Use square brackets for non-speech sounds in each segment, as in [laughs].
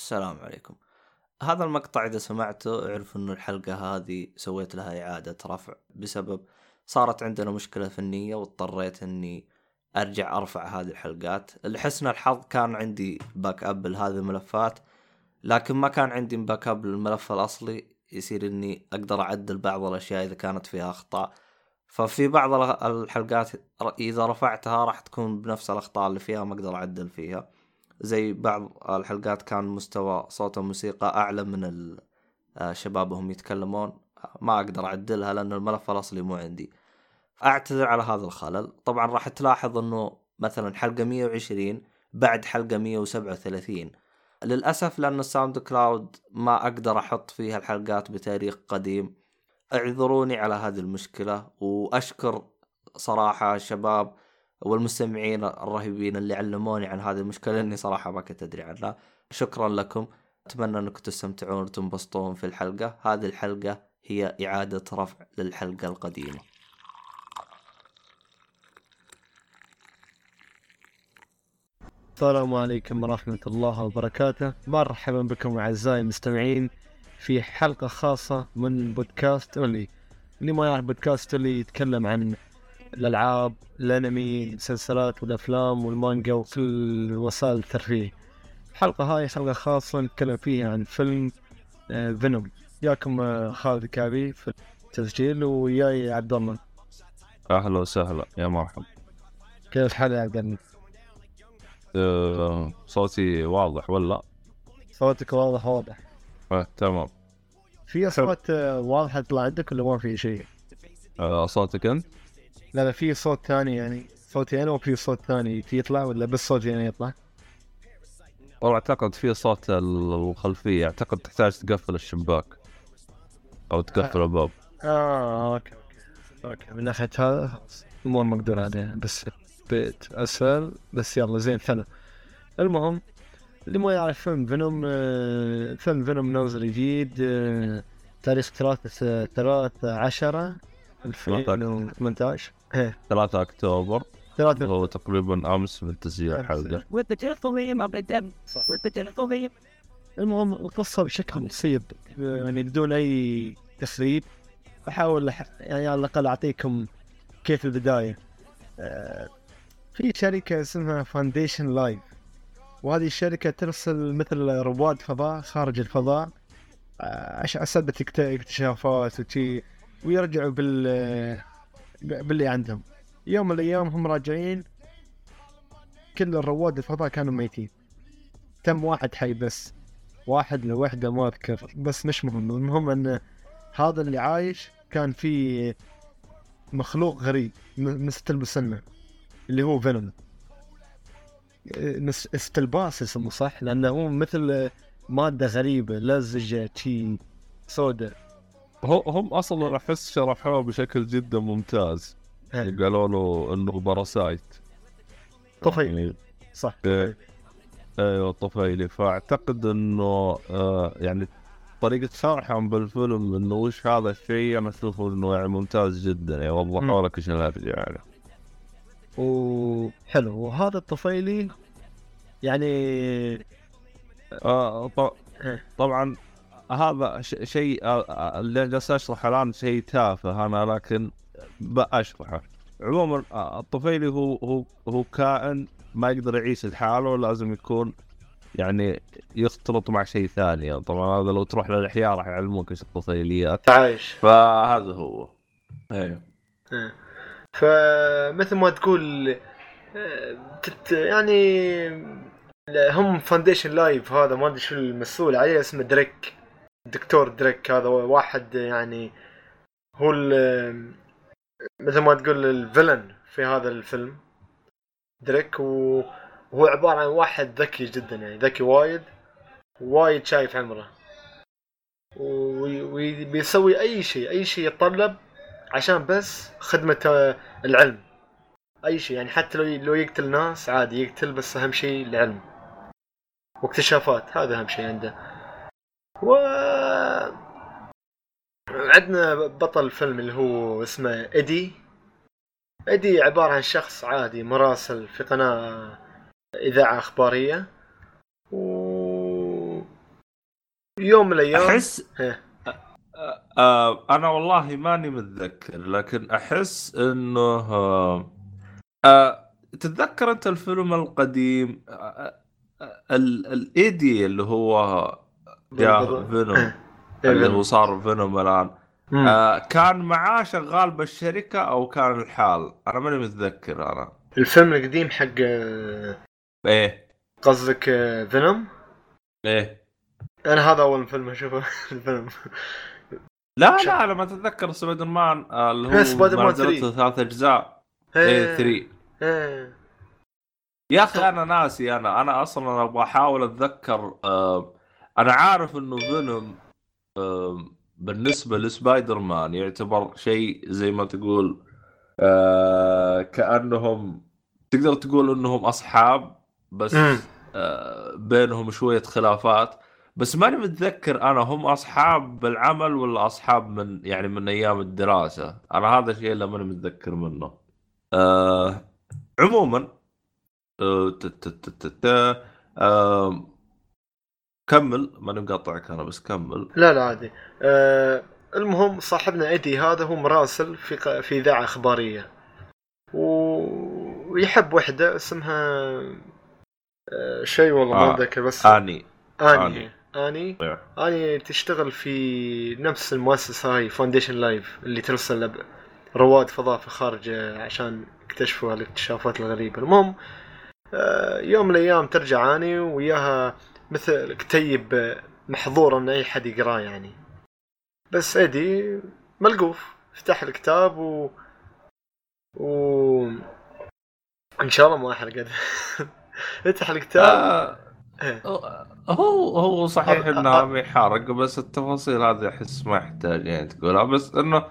السلام عليكم. هذا المقطع إذا سمعته أعرف إنه الحلقة هذه سويت لها إعادة رفع بسبب صارت عندنا مشكلة فنية واضطريت إني أرجع أرفع هذه الحلقات. لحسن الحظ كان عندي backup لهذه الملفات لكن ما كان عندي backup للملف الأصلي. يصير إني أقدر أعدل بعض الأشياء إذا كانت فيها أخطاء. ففي بعض الحلقات إذا رفعتها راح تكون بنفس الأخطاء اللي فيها ما أقدر أعدل فيها. زي بعض الحلقات كان مستوى صوت الموسيقى أعلى من الشباب وهم يتكلمون. ما أقدر أعدلها لأن الملف الاصلي مو عندي. أعتذر على هذا الخلل. طبعا راح تلاحظ إنه مثلا حلقة 120 بعد حلقة 137 للأسف لأن الساوند كلاود ما أقدر أحط فيها الحلقات بتاريخ قديم. اعذروني على هذه المشكلة وأشكر صراحة الشباب والمستمعين الرهيبين اللي علموني عن هذه المشكلة إني صراحة ما كنت أدري عنها. شكرا لكم. أتمنى أنكم تستمتعون وتنبسطون في الحلقة. هذه الحلقة هي إعادة رفع للحلقة القديمة. السلام عليكم ورحمة الله وبركاته. مرحبا بكم أعزائي المستمعين في حلقة خاصة من بودكاست اللي ما يعرف بودكاست أولي يتكلم عن الألعاب الأنمي المسلسلات والأفلام والمانجا وكل وسائل الترفيه الحلقة هاي حلقة خاصة نتكلم فيها عن فيلم فينوم آه، ياكم آه، خالد كابي في التسجيل وياي عبد الله أهلا وسهلا يا مرحبا كيف الحال يا عبد الله؟ أه صوتي واضح ولا؟ صوتك واضح واضح أه تمام في أصوات آه، واضحة تطلع عندك ولا ما في شيء؟ أه صوتك أنت؟ لا لا في صوت ثاني يعني صوتي أنا وفي صوت ثاني في يطلع ولا بس صوتي أنا يطلع؟ والله أعتقد في صوت الخلفية أعتقد تحتاج تقفل الشباك أو تقفل الباب. آه okay okay okay. من ناحية هذا امور مقدور عليها بس بيت اسفل بس يلا زين حلو المهم اللي ما يعرف فيلم فينوم آه فيلم فينوم نازل جديد آه تاريخ ثلاثة ثلاثة عشرة 2018 إيه 3 أكتوبر. 3 هو تقريبا أمس من تسجيل الحلقة المهم القصة بشكل بسيط. يعني بدون أي تسريب أحاول يعني على الأقل أعطيكم كيف البداية. آه، في شركة اسمها فاونديشن لايف وهذه الشركة ترسل مثل رواد فضاء خارج الفضاء. آه، عشان نسبة اكتشافات وشي. ويرجعوا بال باللي عندهم. يوم من الأيام هم راجعين كل الرواد الفضاء كانوا ميتين. تم واحد حي بس. واحد لوحده ما أذكر. بس مش مهم. المهم إن هذا اللي عايش كان في مخلوق غريب مثل ما سميناه اللي هو فينوم. symbiote اسمه صح؟ لأنه هو مثل مادة غريبة لزجه شي سوداء. هم أصلا احس شرحوه بشكل جدا ممتاز. قالوا له إنه parasite طفيلي يعني صح إيه. أيوه طفيلي فأعتقد إنه آه يعني طريقة شرحهم بالفيلم إنه وش هذا الشيء أنا أشوفه إنه يعني ممتاز جدا. يعني وضحوا لك إيش يعني. وحلو وهذا الطفيلي يعني آه طبعا هذا شيء آه، آه، اللي جالس أشرحه الآن شيء تافه أنا لكن بشرحه عموما آه، الطفيلي هو هو هو كائن ما يقدر يعيش لحاله لازم يكون يعني يختلط مع شيء ثاني. طبعا هذا لو تروح للأحياء راح يعلموك إيش الطفيليات. عايش. فهذا هو. أيوه. إيه. فمثل ما تقول تت يعني هم فاونديشن لايف هذا ما أدري شو المسؤول عليه اسمه دريك. الدكتور دريك هذا واحد يعني هو مثل ما تقول ال villain في هذا الفيلم دريك وهو عبارة عن واحد ذكي جدا يعني ذكي وايد وايد شايف عمره وبيسوي أي شيء أي شيء يتطلب عشان بس خدمة العلم. أي شيء يعني حتى لو لو يقتل ناس عادي يقتل بس أهم شيء العلم. واكتشافات هذا أهم شيء عنده. عندنا بطل الفيلم اللي هو اسمه ايدي ايدي عبارة عن شخص عادي مراسل في قناة إذاعة إخبارية. و يوم من الأيام احس إيه. آه أنا والله ماني متذكر لكن أحس إنه آه تتذكر أنت الفيلم القديم؟ ال- الايدي اللي هو يا فينوم. اللي هو صار فينوم الآن. آه كان معاه شغال بالشركة أو كان الحال؟ أنا ماني متذكر أنا. الفيلم القديم حق آه، إيه. قصدك آه، فينوم؟ إيه. أنا هذا أول فيلم أشوفه [laughs] الفيلم. لا شا- لا لما تتذكر سبايدر مان آه اللي إيه، هو سبايدر مان ما نزلته 3. ثلاث أجزاء. إيه. 3 إيه. يا أخي أنا ناسي أنا أنا أصلا أبغى أحاول أتذكر آه أنا عارف إنه فينوم آه بالنسبة لسبايدر مان يعتبر شيء زي ما تقول آه كأنهم تقدر تقول إنهم أصحاب بس. آه بينهم شوية خلافات. بس ماني متذكر أنا هم أصحاب بالعمل ولا أصحاب من يعني من أيام الدراسة. أنا هذا الشيء اللي ماني متذكر منه. آه عموما آه، آه، كمل ماني مقاطعك أنا بس كمل لا لا عادي آه المهم صاحبنا إيدي هذا هو مراسل في ق- في إذاعة إخبارية و- ويحب وحدة اسمها آه شيء والله ما آه. أتذكر بس آني آني آني. آني. آني تشتغل في نفس المؤسسة هاي فاونديشن لايف اللي ترسل لب- رواد فضاء في الخارج عشان يكتشفوا الاكتشافات الغريبة المهم آه، يوم من الأيام ترجع آني وياها مثل كتيب آه، محظور إن أي حد يقراه يعني بس ايدي ملقوف فتح الكتاب و و إن شاء الله ما احرق فتح الكتاب آه، إيه. هو هو صحيح آه، انها آه. ما يحرق بس التفاصيل هذه أحس ما يحتاج يعني تقولها بس إنه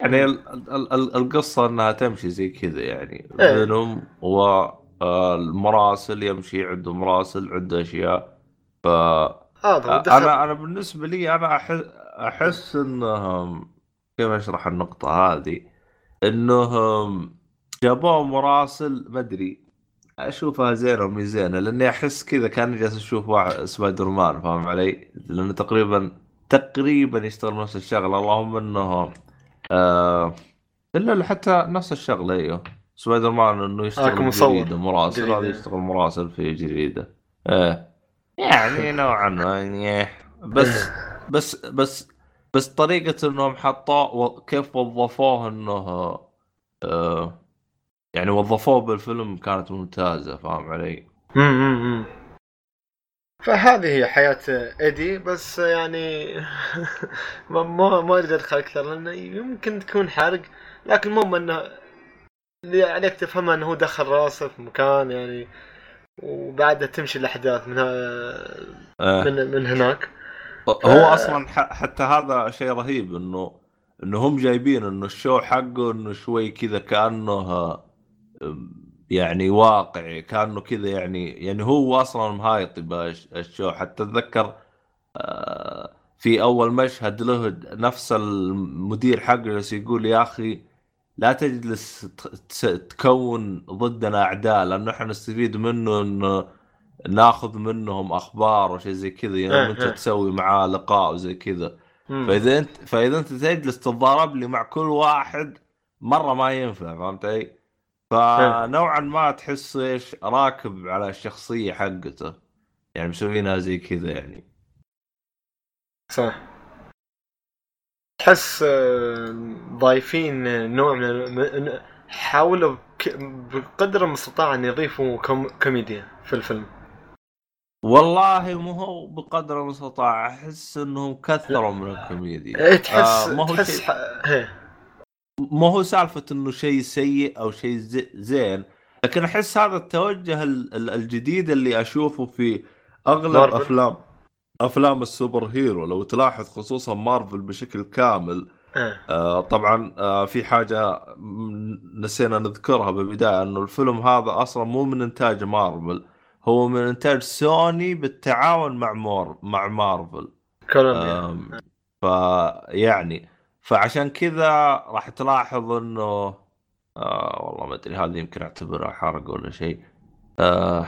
يعني ال- ال- ال- القصة إنها تمشي زي كذا يعني إيه. فينوم والمراسل يمشي عنده مراسل عنده أشياء ف هو دخل أنا أنا بالنسبة لي أنا احس أحس انهم كيف أشرح النقطة هذه إنهم جابوه مراسل ما أدري أشوفها زينة ومي زينة لأني أحس كذا كأني جالس أشوف واحد سبايدر مان فاهم علي؟ لأنه تقريبا تقريبا يشتغل نفس الشغلة اللهم انه آه إلا حتى نفس الشغلة أيوه سبايدر مان إنه يشتغل كمصور. جريدة مراسل. هذا يشتغل مراسل في جريدة إيه يعني نوعا ما يعني. بس بس بس بس طريقة إنهم حطوه كيف وظفوه إنه آه يعني وظفوه بالفيلم كانت ممتازة فاهم علي؟ فهذه هي حياة إيدي بس يعني [laughs] ما ما ما أريد أدخل أكثر لأنه يمكن تكون حرق لكن المهم إنه اللي عليك تفهمه إنه هو دخل راسه في مكان يعني وبعدها تمشي الأحداث من آه. من من هناك هو أصلا ح- حتى هذا شيء رهيب انه إنه هم جايبين إنه الشو حقه إنه شوي كذا كأنه يعني واقعي كأنه كذا يعني يعني هو أصلا مهايط الشو حتى أتذكر آه، في أول مشهد له نفس المدير حقه يقول يا أخي لا تجلس تكون ضدنا أعداء لأنه إحنا نستفيد منه إنه ناخذ منهم أخبار وشيء زي كذا يعني إيه، أنت إيه. تسوي معاه لقاء وزي كذا. فإذا أنت فاذا أنت تجلس تتضارب لي مع كل واحد مرة ما ينفع فهمت علي؟ فنوعا ما تحس إيش راكب على الشخصية حقته يعني مسوينها زي كذا يعني صح تحس آه، ضايفين نوع من حاولوا بقدر المستطاع أن يضيفوا كوم كوميديا في الفيلم والله مو هو بقدر المستطاع أحس إنهم كثروا من الكوميديا إيه تحس آه ما هو تحس شيء. ما هو سالفة إنه شيء سيء أو شيء زي- زين لكن أحس هذا التوجه ال- ال- الجديد اللي أشوفه في أغلب مارفل. أفلام أفلام ال super hero لو تلاحظ خصوصا مارفل بشكل كامل آه. آه طبعا آه في حاجة نسينا نذكرها بالبداية إنه الفيلم هذا أصلا مو من إنتاج مارفل هو من إنتاج سوني بالتعاون مع مور مع مارفل كولومبيا آم، فيعني فعشان كذا راح تلاحظ إنه آه والله ما أدري هذه يمكن أعتبرها حرق ولا شيء آه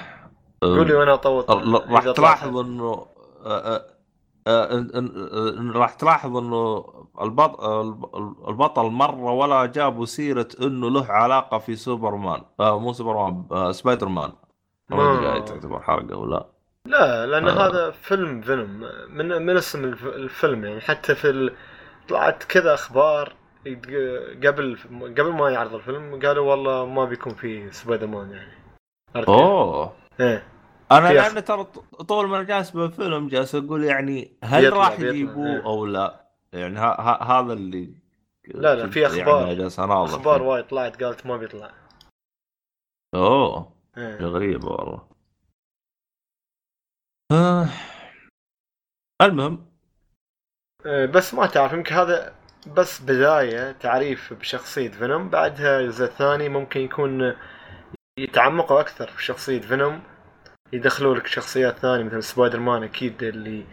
قول لي وأنا اطوط راح تلاحظ. إنه آه، آه، آه، راح تلاحظ إنه البط... الب- البطل مره ولا جابوا سيرة إنه له علاقة في سوبرمان. آه مو سوبرمان آه سبايدر مان ما أدري تعتبر حرقه ولا لا. لأن آه. هذا فيلم فينوم من من اسم الف- الفيلم يعني. حتى في ال... طلعت كذا أخبار قبل قبل ما يعرض الفيلم قالوا والله ما بيكون في سبايدر مان يعني؟ أوه. إيه. أنا لأن ترى طول ما جالس بالفيلم جالس أقول يعني هل بيطلع- راح يجيبوه إيه. أو لا؟ يعني هذا اللي لا، لا، في أخبار. يعني جالس أناظر أخبار. وايد طلعت قالت ما بيطلع أوه إيه غريبة والله آه. المهم إيه، بس ما تعرف يمكن هذا بس بداية تعريف بشخصية فينوم بعدها الجزء الثاني ممكن يكون يتعمقوا أكثر في شخصية فينوم يدخلوا لك شخصيات ثانية مثل سبايدر مان أكيد اللي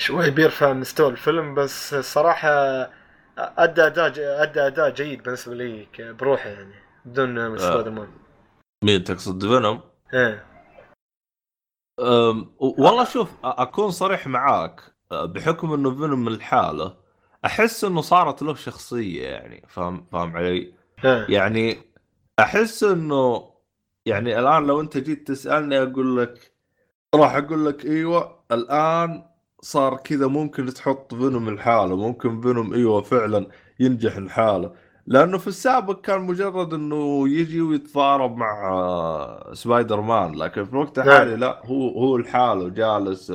شوي بيرفع مستوى الفيلم بس الصراحة أدى أداء أدى أداء جيد بالنسبة لي بروحه يعني بدون سبايدر مان مين تقصد فينوم؟ و- والله شوف أكون صريح معاك بحكم إنه فينوم الحالة أحس إنه صارت له شخصية يعني فاهم فاهم علي؟ إيه يعني أحس إنه يعني الآن لو أنت جيت تسألني أقول لك راح أقول لك إيوه الآن صار كذا ممكن تحط فينوم الحالة ممكن فينوم إيوه فعلا ينجح الحالة لأنه في السابق كان مجرد إنه يجي ويتضارب مع سبايدر مان لكن في الوقت الحالي لا هو هو لحاله جالس.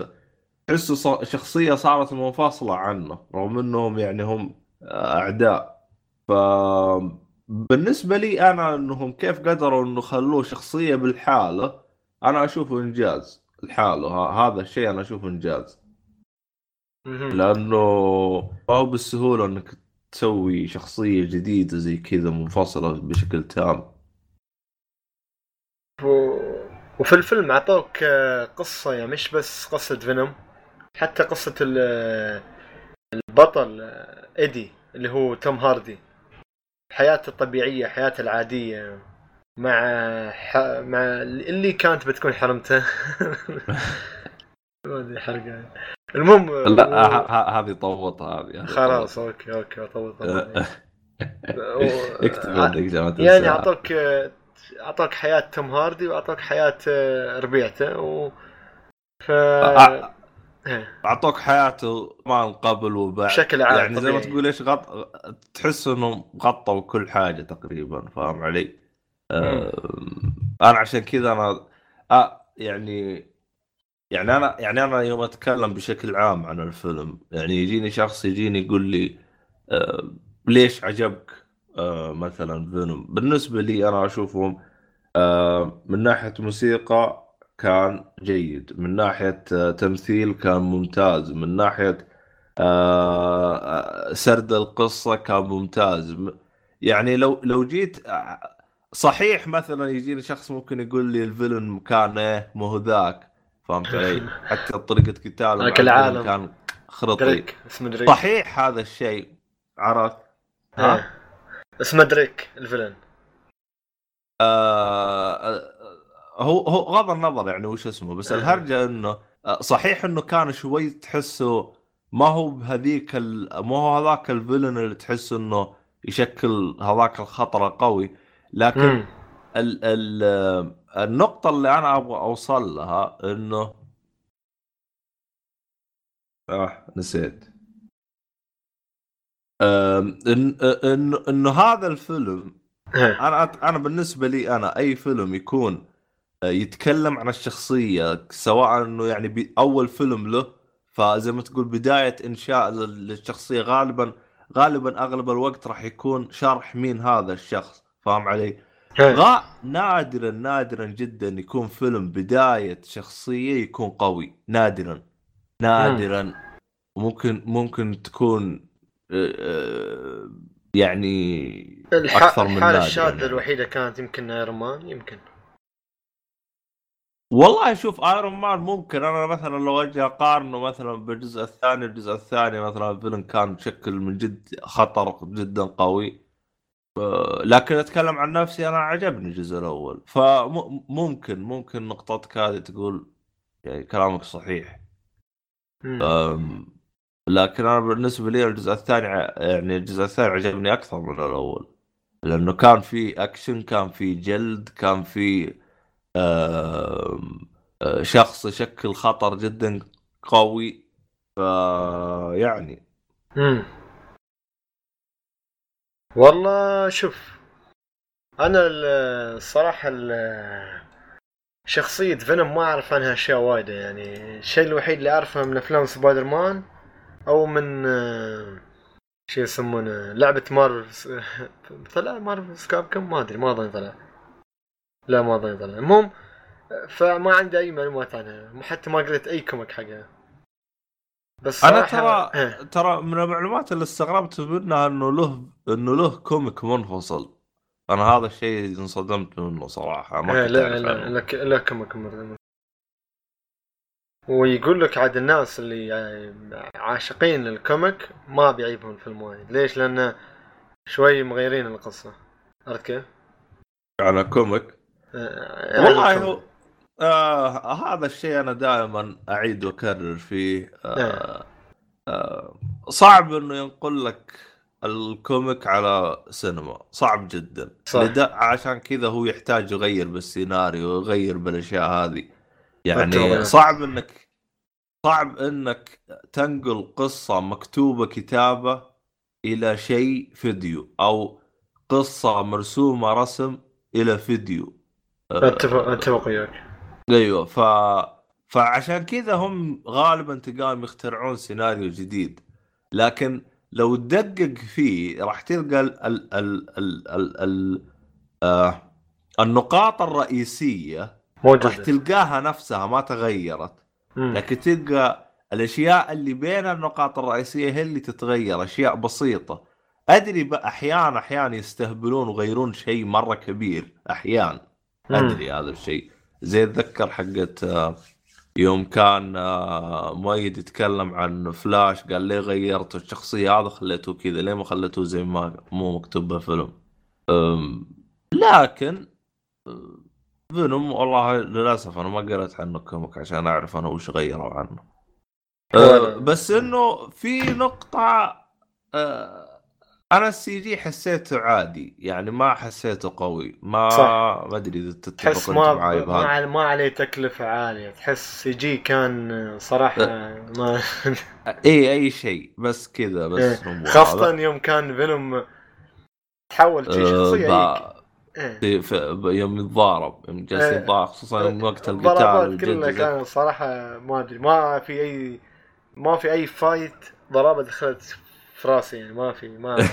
تحسه شخصية صارت منفصلة عنه رغم إنهم يعني هم أعداء. ف بالنسبة لي أنا إنهم كيف قدروا إنه خلوه شخصية بالحالة أنا أشوفه إنجاز. الحالة ه- هذا الشيء أنا أشوفه إنجاز. لأنه ما هو بالسهولة إنك تسوي شخصية جديدة زي كذا منفصلة بشكل تام. و- وفي الفيلم أعطوك آه، قصة يعني مش بس قصة فينوم حتى قصة ال- البطل آه، إيدي اللي هو توم هاردي. حياته الطبيعية حياته العادية مع ح... مع اللي كانت بتكون حرمته. [laughs] ما أدري حرقة المهم آه، لا هذه طوطها هذه خلاص أوكي أوكي طول [laughs] اكتب عندك يعني أعطوك أعطوك حياة توم هاردي وأعطوك حياة آه، ربيعته و ف آه. إيه، أعطوك حياته ما قبل وبعد بشكل عام يعني زي ما. تقول إيش غط... تحس انهم غطوا كل حاجة تقريبا فاهم علي؟ آه... أنا عشان كذا أنا آه يعني يعني أنا يعني أنا يوم أتكلم بشكل عام عن الفيلم يعني يجيني شخص يجيني يقول لي آه ليش عجبك آه مثلا فينوم بالنسبة لي أنا أشوفهم آه من ناحية موسيقى كان جيد من ناحية آه تمثيل كان ممتاز من ناحية آه آه، سرد القصة كان ممتاز يعني لو لو جيت صحيح مثلا يجيني شخص ممكن يقول لي الفيلن كان إيه مو هو ذاك فهمت علي؟ [laughs] حتى طريقة قتاله العالم. كان خرطي صحيح هذا الشيء عرفت؟ ها؟ إيه. اسمه دريك الفيلن آه، هو هو غض النظر يعني وش اسمه بس آه. الهرجة إنه آه، صحيح إنه كان شوي تحسه ما هو بهذيك ال... ما هو هذاك الفيلن اللي تحس إنه يشكل هذاك الخطر قوي لكن. ال ال آه، النقطة اللي أنا أبغى أوصل لها إنه آه نسيت آم، إن إنه هذا الفيلم إيه. أنا أت- أنا بالنسبة لي أنا أي فيلم يكون يتكلم عن الشخصية سواء إنه يعني أول فيلم له فزي ما تقول بداية إنشاء لل- للشخصية غالبا غالبا أغلب الوقت راح يكون شرح مين هذا الشخص فاهم علي؟ إيه. غا نادرا نادرا جدا يكون فيلم بداية شخصية يكون قوي نادرا نادرا وممكن ممكن تكون آه، آه، يعني. أكثر من الحالة نادراً الشاذة يعني. الوحيدة كانت يمكن إيرون مان يمكن والله شوف ايرون مان ممكن أنا مثلا لو أجي أقارنه مثلا بالجزء الثاني الجزء الثاني مثلا الفيلم كان بشكل من جد خطر جدا قوي. ف- لكن أتكلم عن نفسي أنا عجبني الجزء الأول. فممكن ممكن نقطتك هذه تقول يعني كلامك صحيح. لكن أنا بالنسبة لي الجزء الثاني يعني الجزء الثاني عجبني أكثر من الأول. لأنه كان في أكشن كان في جلد كان في شخص يشكل خطر جدا قوي ف يعني. مم. والله شوف أنا ال- الصراحه ال- شخصية فينوم ما أعرف عنها أشياء وايدة يعني الشيء الوحيد اللي أعرفه من أفلام سبايدر مان أو من آه، شو يسمونه لعبة مارفل [laughs] طلع Marvel vs Capcom ما أدري ما أظن طلع. لا ما أظن طلع المهم فما عندي أي معلومات عنها حتى ما قريت أي comic حقها بس أنا ترى إيه. ترى من المعلومات اللي استغربت منها إنه له إنه له comic منفصل أنا هذا الشيء انصدمت منه صراحة ما إيه، كنت لا لا. لا لا كم كم ويقول لك عاد الناس اللي ع- عاشقين لل comic ما بيعيبهم الفيلم وايد ليش؟ لأنه شوي مغيرين القصة عرفت كيف؟ على comic والله يعني هو آه هذا الشيء أنا دائما أعيد وأكرر فيه. آه آه صعب إنه ينقل لك ال comic على سينما صعب جدا. صح. عشان كذا هو يحتاج يغير بالسيناريو ويغير بالأشياء هذه. يعني. صعب إنك صعب إنك تنقل قصة مكتوبة كتابة إلى شيء فيديو أو قصة مرسومة رسم إلى فيديو. اتفق أتفق وياك. أيوه ف فعشان كذا هم غالبا تلقاهم يخترعون سيناريو جديد. لكن لو تدقق فيه راح تلقى ال ال ال ال ال ال آه النقاط الرئيسية راح موجودة تلقاها نفسها ما تغيرت. مم. لكن تلقى الأشياء اللي بين النقاط الرئيسية هي اللي تتغير أشياء بسيطة. أدري أحيانا أحيانا يستهبلون ويغيرون شيء مرة كبير أحيانا. أدري هذا الشيء. زي اتذكر حقت آه، يوم كان آه، مؤيد يتكلم عن فلاش قال ليه غيرتوا الشخصية؟ هذا خليته كذا ليه ما خليته زي ما مو مكتوب بالفيلم. لكن أه، فينوم والله للأسف أنا ما قريت عنه comic عشان أعرف أنا وش غيروا عنه. أه، بس إنه في نقطة أه، أنا ال CG حسيته عادي يعني ما حسيته قوي ما صح. ما أدري إذا تتفق ما معي ما, بهذا ما عليه تكلفة عالية تحس CG كان صراحة ما [laughs] اي أي شيء بس كذا بس إيه. هذا. يوم كان فينوم تحول شي أه، شخصية هيك با- إيه. يوم يتضارب يوم جالس إيه. يتضارب خصوصا يوم وقت القتال كلها والجد كانت صراحة ما أدري ما في اي ما في أي فايت ضربة دخلت في راسي يعني ما في ما [laughs]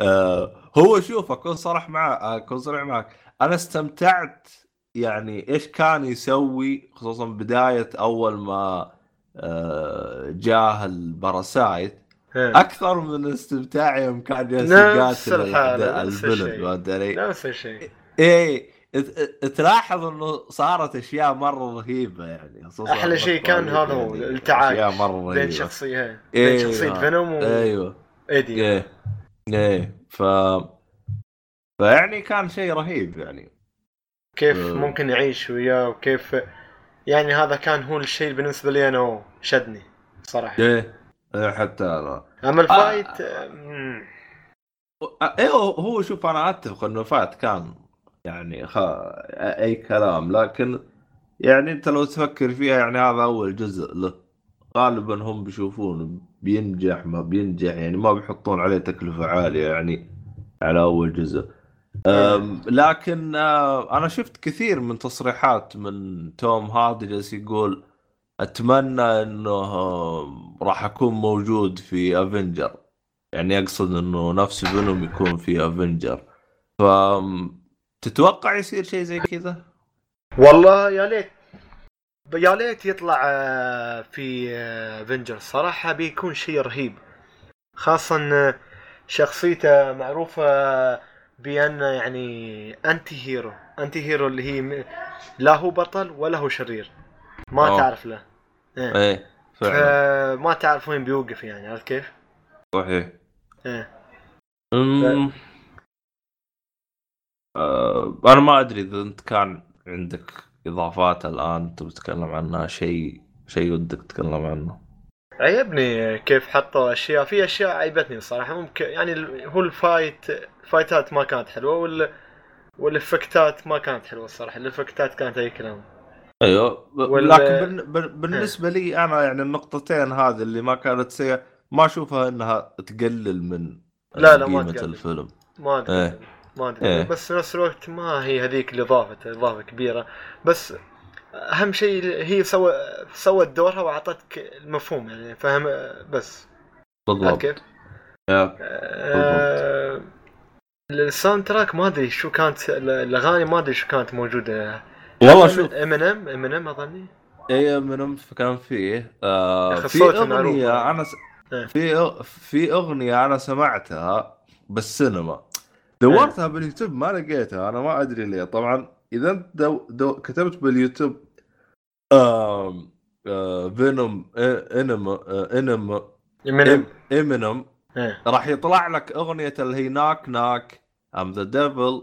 آه، هو شوف أكون صريح معك أكون صريح معك أنا استمتعت يعني إيش كان يسوي خصوصا بداية أول ما آه، جاه ال parasite إيه. أكثر من استمتاعي يوم كان جالس نفس يقاتل الحالة، ال- نفس ال villain الشيء. فهمت علي؟ نفس الشيء إيه تلاحظ انه صارت اشياء مرة رهيبة يعني أحلى شيء كان هذا هو يعني التعايش بين إيه، بين شخصية آه. فينوم أيوه. وإيدي إيه. إيه. ف فيعني كان شيء رهيب يعني. كيف آه. ممكن يعيش وياه وكيف يعني هذا كان هو الشيء بالنسبة لي أنا شدني صراحة. إيه. إيه، حتى أنا. أما ال fight مم. إيه هو شوف أنا أتفق إنه fight كان يعني خ... أي كلام لكن يعني أنت لو تفكر فيها يعني هذا أول جزء له. غالبا هم بيشوفون بينجح ما بينجح يعني ما بيحطون عليه تكلفة عالية يعني على أول جزء. أم، لكن آه، أنا شفت كثير من تصريحات من توم هاردي جالس يقول أتمنى إنه آه، راح أكون موجود في Avenger يعني يقصد إنه نفس Venom يكون في Avenger ف تتوقع يصير شيء زي كذا؟ والله يا ليت يا ليت يطلع آه، في Avenger صراحة بيكون شيء رهيب خاصة آه، شخصيته معروفة بأنه يعني anti hero أنتي هيرو اللي هي لا هو بطل ولا هو شرير ما أوه. تعرف له إيه. إيه فعلا فما تعرف وين بيوقف يعني عرفت كيف؟ صحيح إيه. أمم، آه، أنا ما أدري إذا أنت كان عندك إضافات الآن انت بتتكلم عنها شيء شيء ودك تتكلم عنه. عجبني كيف حطوا أشياء؟ في أشياء عيبتني الصراحه ممكن يعني هو ال fight ال fight ات ما كانت حلوة وال وال effect ات ما كانت حلوة الصراحة. ال effect ات كانت أي كلام. أيوه. وال- لكن بال- بالنسبة لي أنا يعني النقطتين هذه اللي ما كانت سيئة ما أشوفها إنها تقلل من لا، لا، ما قيمة تقلل. الفيلم. ما ادري إيه. ما أدري إيه. بس نفس الوقت ما هي هذيك اللي ضافت إضافة كبيرة بس أهم شيء هي سوى سوت دورها وأعطتك المفهوم يعني فهم بس بالضبط كيف؟ آه، ال soundtrack ما أدري شو كانت الأغاني ما أدري شو كانت موجودة والله شوف Eminem Eminem أظني اي من كان فيه آه في. أغنية أنا س... إيه. في. في أغنية أنا سمعتها بالسينما دورتها باليوتيوب ما لقيتها أنا ما أدري ليه. طبعا إذا أنت دو... دو... كتبت باليوتيوب آم... آه... Venom آه... انم آه... إنم امينيم إيه. راح يطلع لك أغنية اللي هي knock knock I'm the devil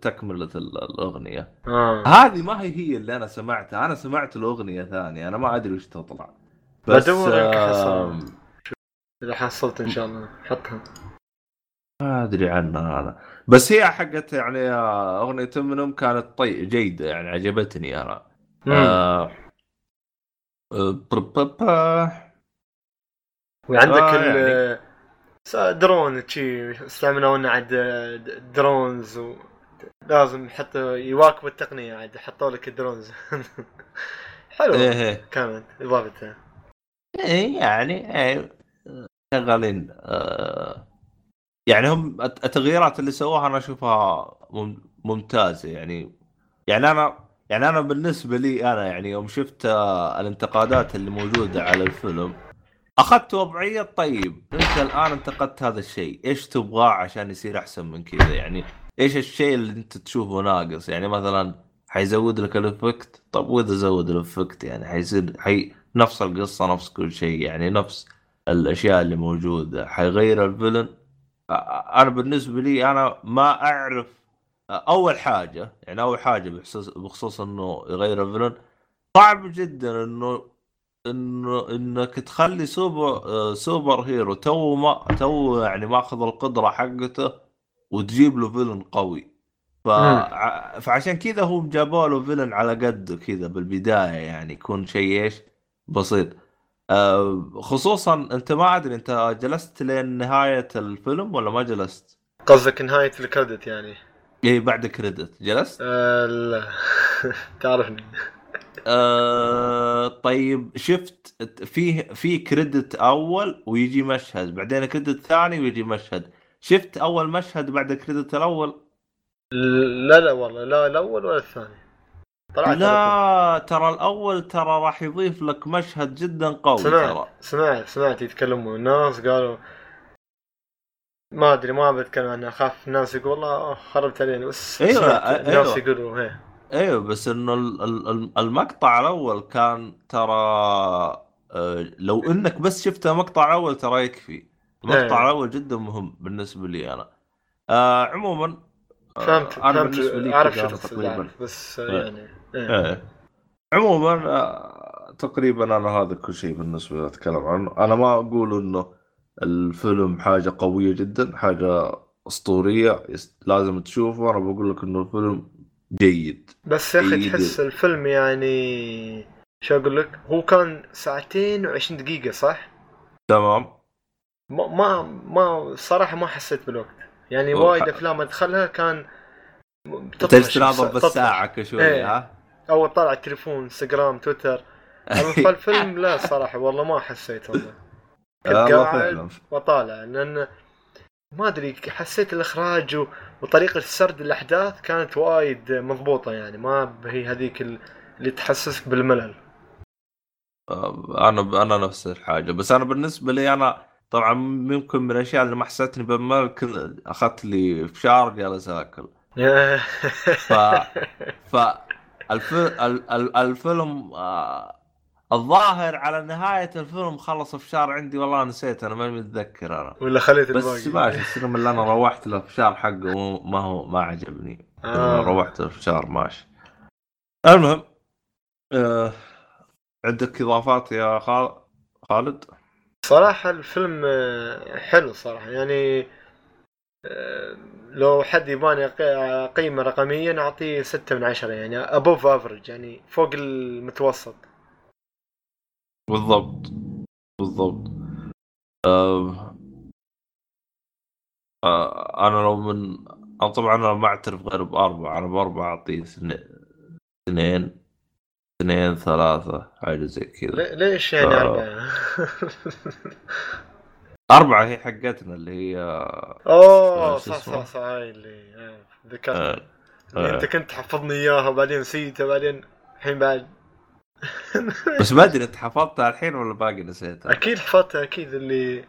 تكملة ال- الأغنية. آه. هذه ما هي هي اللي أنا سمعتها أنا سمعت الأغنية ثانية أنا ما أدري وش تطلع. بس بدور. آم، إذا حصلت إن شاء الله حطها. ما أدري عنها أنا بس هي حقت يعني أغنية منهم كانت طي جيدة يعني عجبتني أنا. آه آه، وعندك آه، ال س- درون شي استعملوا لنا عاد drones و... لازم حتى يواكبوا التقنية عاد حطوا لك ال drones. [laughs] حلو إيه إيه. كانت إضافتها. إيه يعني إيه شغالين آه يعني هم الت- التغييرات اللي سووها أنا أشوفها مم- ممتازة يعني. يعني أنا يعني أنا بالنسبة لي أنا يعني يوم شفت آه، الانتقادات اللي موجودة على الفيلم أخذت وضعية طيب. أنت الآن انتقدت هذا الشيء إيش تبغاه عشان يصير أحسن من كذا؟ يعني إيش الشيء اللي أنت تشوفه ناقص؟ يعني مثلا حيزود لك ال effect؟ طب وإذا زود ال effect يعني حيصير حي نفس القصة نفس كل شيء يعني نفس الأشياء اللي موجودة. حيغير ال villain؟ أنا بالنسبة لي أنا ما أعرف أول حاجة يعني أول حاجة بخصوص بخصوص إنه يغير ال villain صعب جدا إنه إنه إنك تخلي super super hero تو ما تو يعني ماخذ القدرة حقته وتجيب له villain قوي. ف... فعشان كذا هم جابوا له villain على قده كذا بالبداية يعني يكون شيء إيش؟ بسيط. خصوصا أنت ما أدري أنت جلست لين نهاية الفيلم ولا ما جلست؟ قصدك نهاية الكريدت يعني؟ إي بعد كريدت جلست؟ آه لا. [laughs] تعرفني. آه طيب شفت فيه في كريدت أول ويجي مشهد بعدين كريدت ثاني ويجي مشهد. شفت أول مشهد بعد الكريدت الأول؟ لا لا والله لا الأول ولا الثاني. طلعت لا ترى الأول ترى راح يضيف لك مشهد جدا قوي ترى سمعت سمعت سمعت يتكلموا الناس قالوا ما أدري ما بتكلم عنها أخاف الناس يقول والله خربت علينا بس أيوة، سمعت أيوة. الناس يقولوا هي إيوه بس إنه ال- ال- ال- المقطع الأول كان ترى آه، لو إنك بس شفت المقطع الأول ترى يكفي المقطع إيه. الأول جدا مهم بالنسبة لي أنا آه عموما آه، فهمت أنا فهمت بالنسبة لي كذا شو تقريبا بس إيه. يعني إيه. إيه. عموما آه، تقريبا أنا هذا كل شيء بالنسبة لي أتكلم عنه. أنا ما أقول إنه الفيلم حاجة قوية جدا حاجة أسطورية لازم تشوفه. أنا بقول لك إنه الفيلم جيد. بس يا أخي إيه، تحس الفيلم يعني شو أقول لك؟ هو كان ساعتين و20 دقيقة صح؟ تمام. ما ما ما صراحة ما حسيت بالوقت. يعني وايد أفلام أدخلها كان تجلس تناظر. بالساعة كشوي إيه. ها؟ أو طالع التليفون إنستغرام تويتر. أما الفيلم لا صراحة والله ما حسيت والله. كنت قاعد وطالع لأن ما أدري حسيت الإخراج و- وطريقة سرد الأحداث كانت وايد مضبوطة يعني ما هي هذيك ال- اللي تحسسك بالملل. آه، أنا أنا نفس الحاجة. بس أنا بالنسبة لي أنا طبعا ممكن من الأشياء اللي ما حسيتني بالملل كل- أخذت لي فشار جالس أكل. [laughs] ف ف الف... ال... ال... الفيلم آه... الظاهر على نهاية الفيلم خلص فشار عندي والله نسيت أنا ماني متذكر أنا ولا خليت بس الباقي ماشي السينما اللي أنا روحت له فشار حقه ما هو ما عجبني آه. روحت الفشار ماشي المهم آه عندك إضافات يا خال- خالد؟ صراحة الفيلم آه، حلو صراحة يعني لو حد يباني قيمة رقميا أعطيه ستة من عشرة يعني أبوف أفرج يعني فوق المتوسط. بالضبط. بالضبط. آه آه أنا لو من أنا طبعا أنا ما أعترف غير بأربعة أنا بأربعة أعطيه اثنين اثنين اثنين ثلاثة حاجة زي كذا. لي- ليش يعني آه. [laughs] أربعة؟ هي حقتنا اللي هي أوه شو صح؟ صح صح هاي اللي آه، ذكرت آه آه. أنت كنت تحفظني إياها وبعدين نسيتها وبعدين الحين بعد [laughs] بس ما أدري أنت حفظتها الحين ولا باقي نسيتها أكيد حفظتها أكيد اللي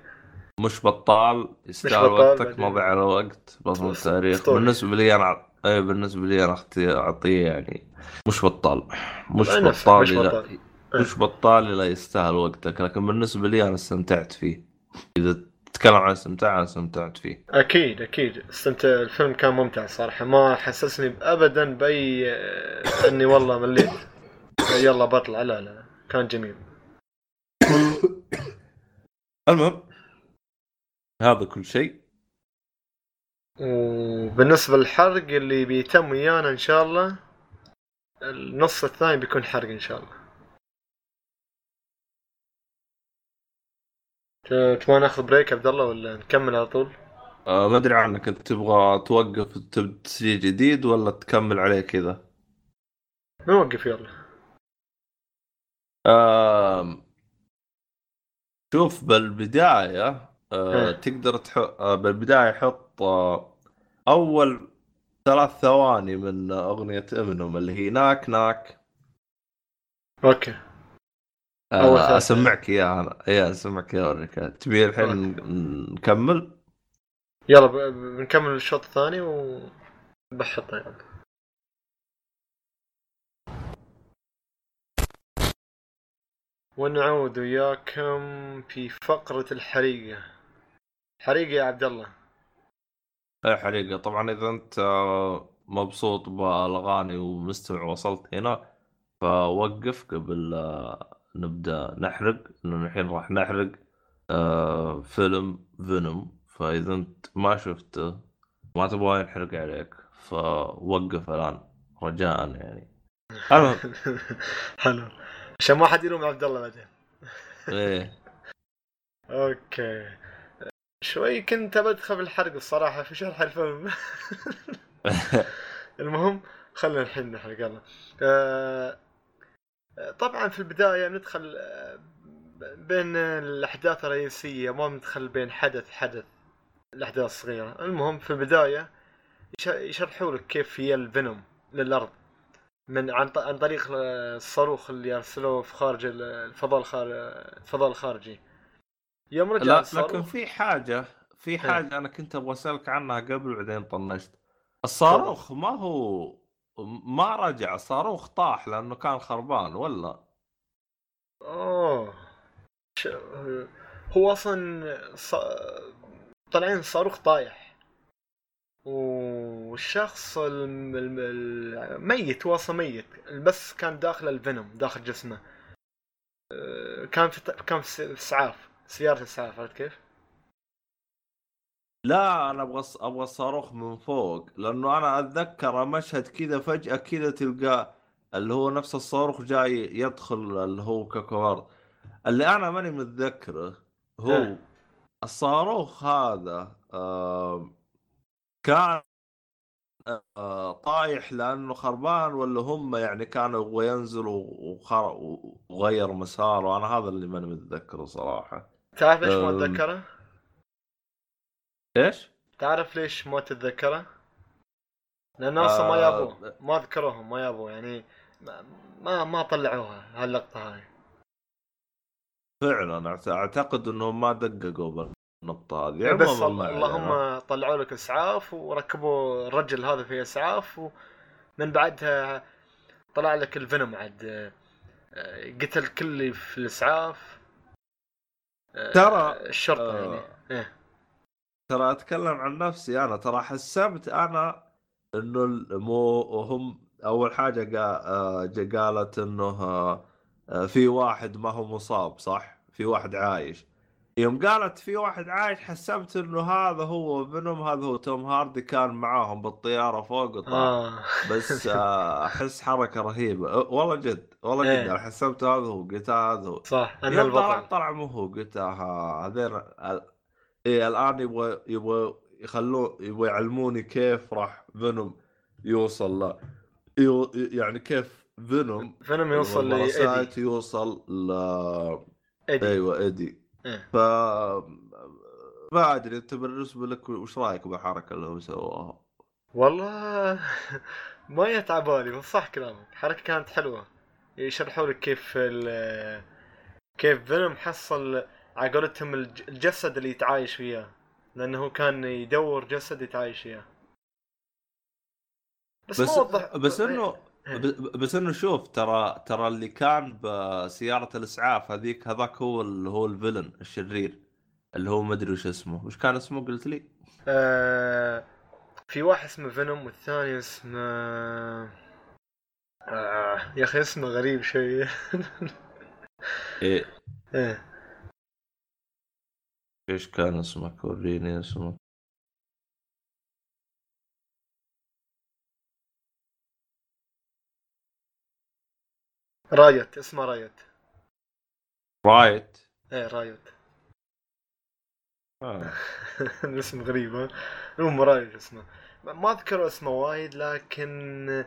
مش بطال يستاهل وقتك بعدين. ما ضيع على وقت بصمة أس- التاريخ. بالنسبة لي أنا اي بالنسبة لي أنا أعطيه يعني مش بطال مش بطال مش بطال. مش بطال لا يستاهل وقتك لكن بالنسبة لي أنا استمتعت فيه إذا تتكلم عن استمتاع أنا استمتعت فيه. أكيد أكيد. استمتع الفيلم كان ممتع صراحة. ما حسسني ابدا بأي آه، إني والله مليت. يلا بطلع لا لا. كان جميل. المهم هذا كل شيء. وبالنسبة للحرق اللي بيتم ويانا إن شاء الله النص الثاني بيكون حرق إن شاء الله. تبغى ناخذ بريك عبد الله ولا نكمل على طول؟ آه ما أدري عنك. أنت تبغى توقف تسجيل جديد ولا تكمل عليه كذا؟ نوقف يلا. آم، شوف بالبداية آه إيه. تقدر تحط آه بالبداية حط آه أول ثلاث ثواني من أغنية إمينوم اللي هي ناك ناك أوكي. آه أول ثلاث أسمعك إياها أنا إيه أسمعك إياها أوريك تبي الحين نكمل؟ يلا بنكمل الشوط الثاني وبحطه يلا ونعود وياكم في فقرة الحريقة. حريقة يا عبد الله. اي حريقة. طبعا إذا أنت آه، مبسوط بالأغاني ومستمع وصلت هنا فوقف قبل نبدأ نحرق لأنه الحين راح نحرق آه، فيلم فينوم فإذا أنت ما شفته ما تبغى ينحرق عليك فوقف الآن رجاء يعني. المهم. [laughs] حلو. عشان ما حد يلوم عبد الله بعدين. إيه. [laughs] أوكي. شوي كنت بدخل بالحرق الصراحة في شرح الفيلم. [laughs] المهم خلينا الحين نحرق يلا. آه، طبعا في البداية ندخل آه، بين الأحداث الرئيسية ما ندخل بين حدث حدث الأحداث الصغيرة. المهم في البداية يش- يشرحوا لك كيف هي الفينوم للأرض. من عن عن طريق آه، الصاروخ اللي أرسلوه في خارج ال- الفضاء. الفضاء الخارجي. يوم رجع لا لكن في حاجة في حاجة أنا كنت أبغى أسألك عنها قبل بعدين طنشت. الصاروخ ما هو ما رجع الصاروخ طاح لأنه كان خربان ولا اوه. هو أصلا ص... طالعين صاروخ طايح والشخص الم... الم... الميت هو أصلا ميت بس كان داخل الفينوم داخل جسمه آه، كان في كان في اسعاف سيارة اسعاف عرفت كيف؟ لا أنا أبغى أبغى الصاروخ من فوق لأنه أنا أتذكر مشهد كذا فجأة كذا تلقى اللي هو نفس الصاروخ جاي يدخل اللي هو كوكب اللي أنا ماني متذكره هو ها. الصاروخ هذا آه كان آه طايح لأنه خربان ولا هم يعني كانوا يبغوا ينزلوا. وغير مساره أنا هذا اللي ماني متذكره صراحة تعرف ليش ما. أتذكره؟ إيش؟ تعرف ليش ما تتذكره؟ لأنه أصلا ما آه، يابوه ما ذكروهم ما يابوه يعني ما ما, ما طلعوها هاللقطة هاي فعلا أعتقد انهم ما دققوا بالنقطة هذه إيه، بس ما. اللهم طلعوا لك أسعاف وركبوا الرجل هذا في أسعاف ومن بعدها طلع لك الفينوم عاد آه، قتل كل اللي في الأسعاف آه، ترى- الشرطة آه. يعني إيه. ترى أتكلم عن نفسي أنا ترى حسبت أنا إنه مو هم أول حاجة قا... آه، قالت إنه آه، آه، في واحد ما هو مصاب صح؟ في واحد عايش. يوم قالت في واحد عايش حسبت إنه هذا هو فينوم هذا هو توم هاردي كان معاهم بالطيارة فوق وطار آه. بس [laughs] آه، أحس حركة رهيبة. والله جد والله جد. إيه. أنا حسبت هذا هو قلت هذا هو. صح أنا البطل. طلع مو هو قلت آه هذين إيه الآن يبغى يبغى يخلون يبغى يعلموني كيف راح Venom يوصل ل يو يعني كيف Venom Venom يوصل ل Eddie يوصل ل Eddie أيوه ايدي إيه. ف ما أدري أنت بالنسبة لك وش رأيك بالحركة اللي هو سواها؟ والله [laughs] ما يتعبالي بس صح كلامك. الحركه كانت حلوة. يشرحوا لك كيف ال كيف فينوم حصل على قولتهم الج- الجسد اللي يتعايش فيه لأنه هو كان يدور جسد يتعايش فيه بس, بس ما بس انه إيه. ب- بس إنه شوف ترى ترى اللي كان بسياره الإسعاف هذيك هذاك هو اللي هو الفيلن الشرير اللي هو مدري وش اسمه. وش كان اسمه قلت لي؟ آه في واحد اسمه فينوم والثاني اسمه آه يا أخي اسمه غريب شوية [laughs] إيه. إيه. إيش كان اسمك وريني اسمه Riot اسمه Riot Riot إيه Riot آه. الاسم غريب ها المهم Riot اسمه ما- اذكر اسمه وايد لكن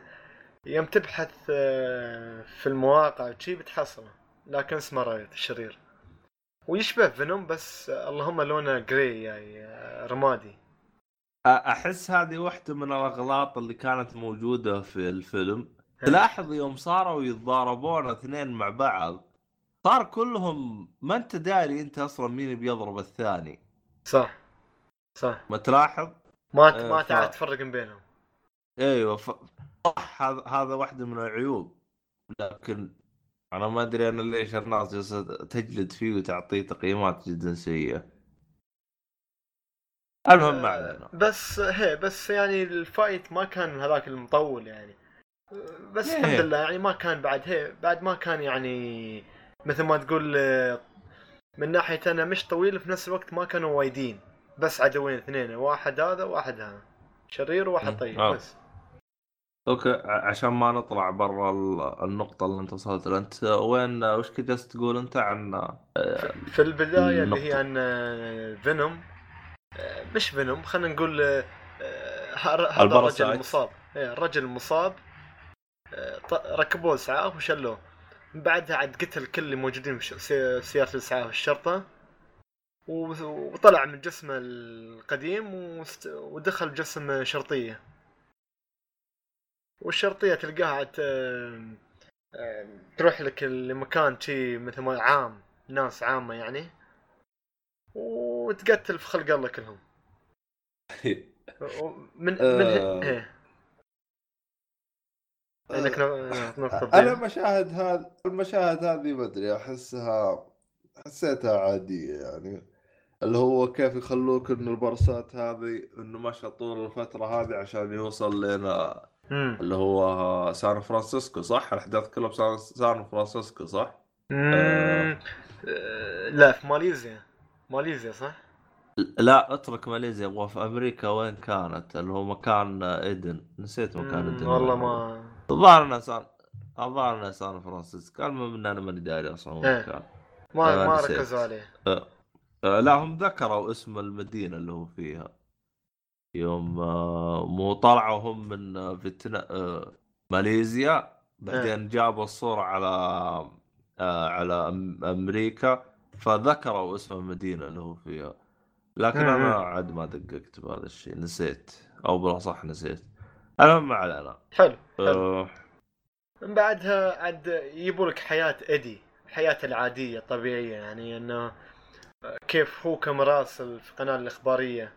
يوم تبحث آه، في المواقع شي بتحصله لكن اسمه Riot الشرير ويشبه Venom بس اللهم لونه gray يعني آه، رمادي. أحس هذه واحدة من الأغلاط اللي كانت موجودة في الفيلم. تلاحظ يوم صاروا يتضاربون اثنين مع بعض صار كلهم ما أنت داري أنت أصلا مين بيضرب الثاني. صح. صح. ما تلاحظ؟ ما آه، ما ف- تعرف تفرق بينهم. إيوه ف... صح هذا هذا واحدة من العيوب. لكن أنا ما أدري أنا ليش الناس جالسة تجلد فيه وتعطيه تقييمات جدا سيئة المهم ما علينا بس هي بس يعني الفايت ما كان هذاك المطول يعني بس إيه. الحمد لله يعني ما كان بعد هي بعد ما كان يعني مثل ما تقول آه، من ناحية أنا مش طويل في نفس الوقت ما كانوا وايدين بس عدوين اثنين واحد هذا وواحد هذا شرير. وواحد طيب آه. بس okay عشان ما نطلع برا ال- النقطة اللي أنت وصلت لها. أنت وين وش كنت جالس تقول أنت عن آه، في البداية اللي هي النقطة. عن آه، Venom آه، مش Venom خلينا نقول آه، آه، هذا الرجل ال parasite. المصاب. إيه، الرجل المصاب آه، ط- ركبوه اسعاف وشلوه. من بعدها عاد قتل كل اللي موجودين في ش- سي- سيارة الاسعاف الشرطة و- وطلع من جسمه القديم وست- ودخل جسم شرطية. والشرطية تلقاها آه، آه، تروح لك لمكان شي مثل ما عام ناس عامة يعني وتقتل في خلق الله كلهم من [laughs] من آه. إيه. انك نقطة أنا المشاهد هذه المشاهد هذه ما أدري احسها حسيتها عادية يعني اللي هو كيف يخلوك إنه ال parasite هذه إنه مشى طول الفترة هذه عشان يوصل لنا مم. اللي هو سان فرانسيسكو صح؟ الأحداث كلها بسان سان فرانسيسكو صح؟ مم. آه، لا في ماليزيا ماليزيا صح؟ لا اترك ماليزيا أبغى في أمريكا وين كانت اللي هو مكان إيدن نسيت مكان إيدن والله. ما الظاهر إنه سان الظاهر إنه سان فرانسيسكو المهم ان أنا ماني داري أصلا وين إيه. كان ما ما. ركزوا عليه آه، لا هم ذكروا اسم المدينة اللي هو فيها يوم آه، مو طلعوا هم من آه، فيتنا آه، ماليزيا بعدين جابوا الصورة على على أمريكا فذكروا اسم المدينة اللي هو فيها. لكن مم. أنا عاد ما دققت بهذا الشيء نسيت أو بالأصح نسيت. المهم ما علينا. حلو حلو. من بعدها عاد يجيبوا لك حياة ايدي حياته العادية الطبيعية يعني إنه كيف هو كمراسل في القناة الإخبارية.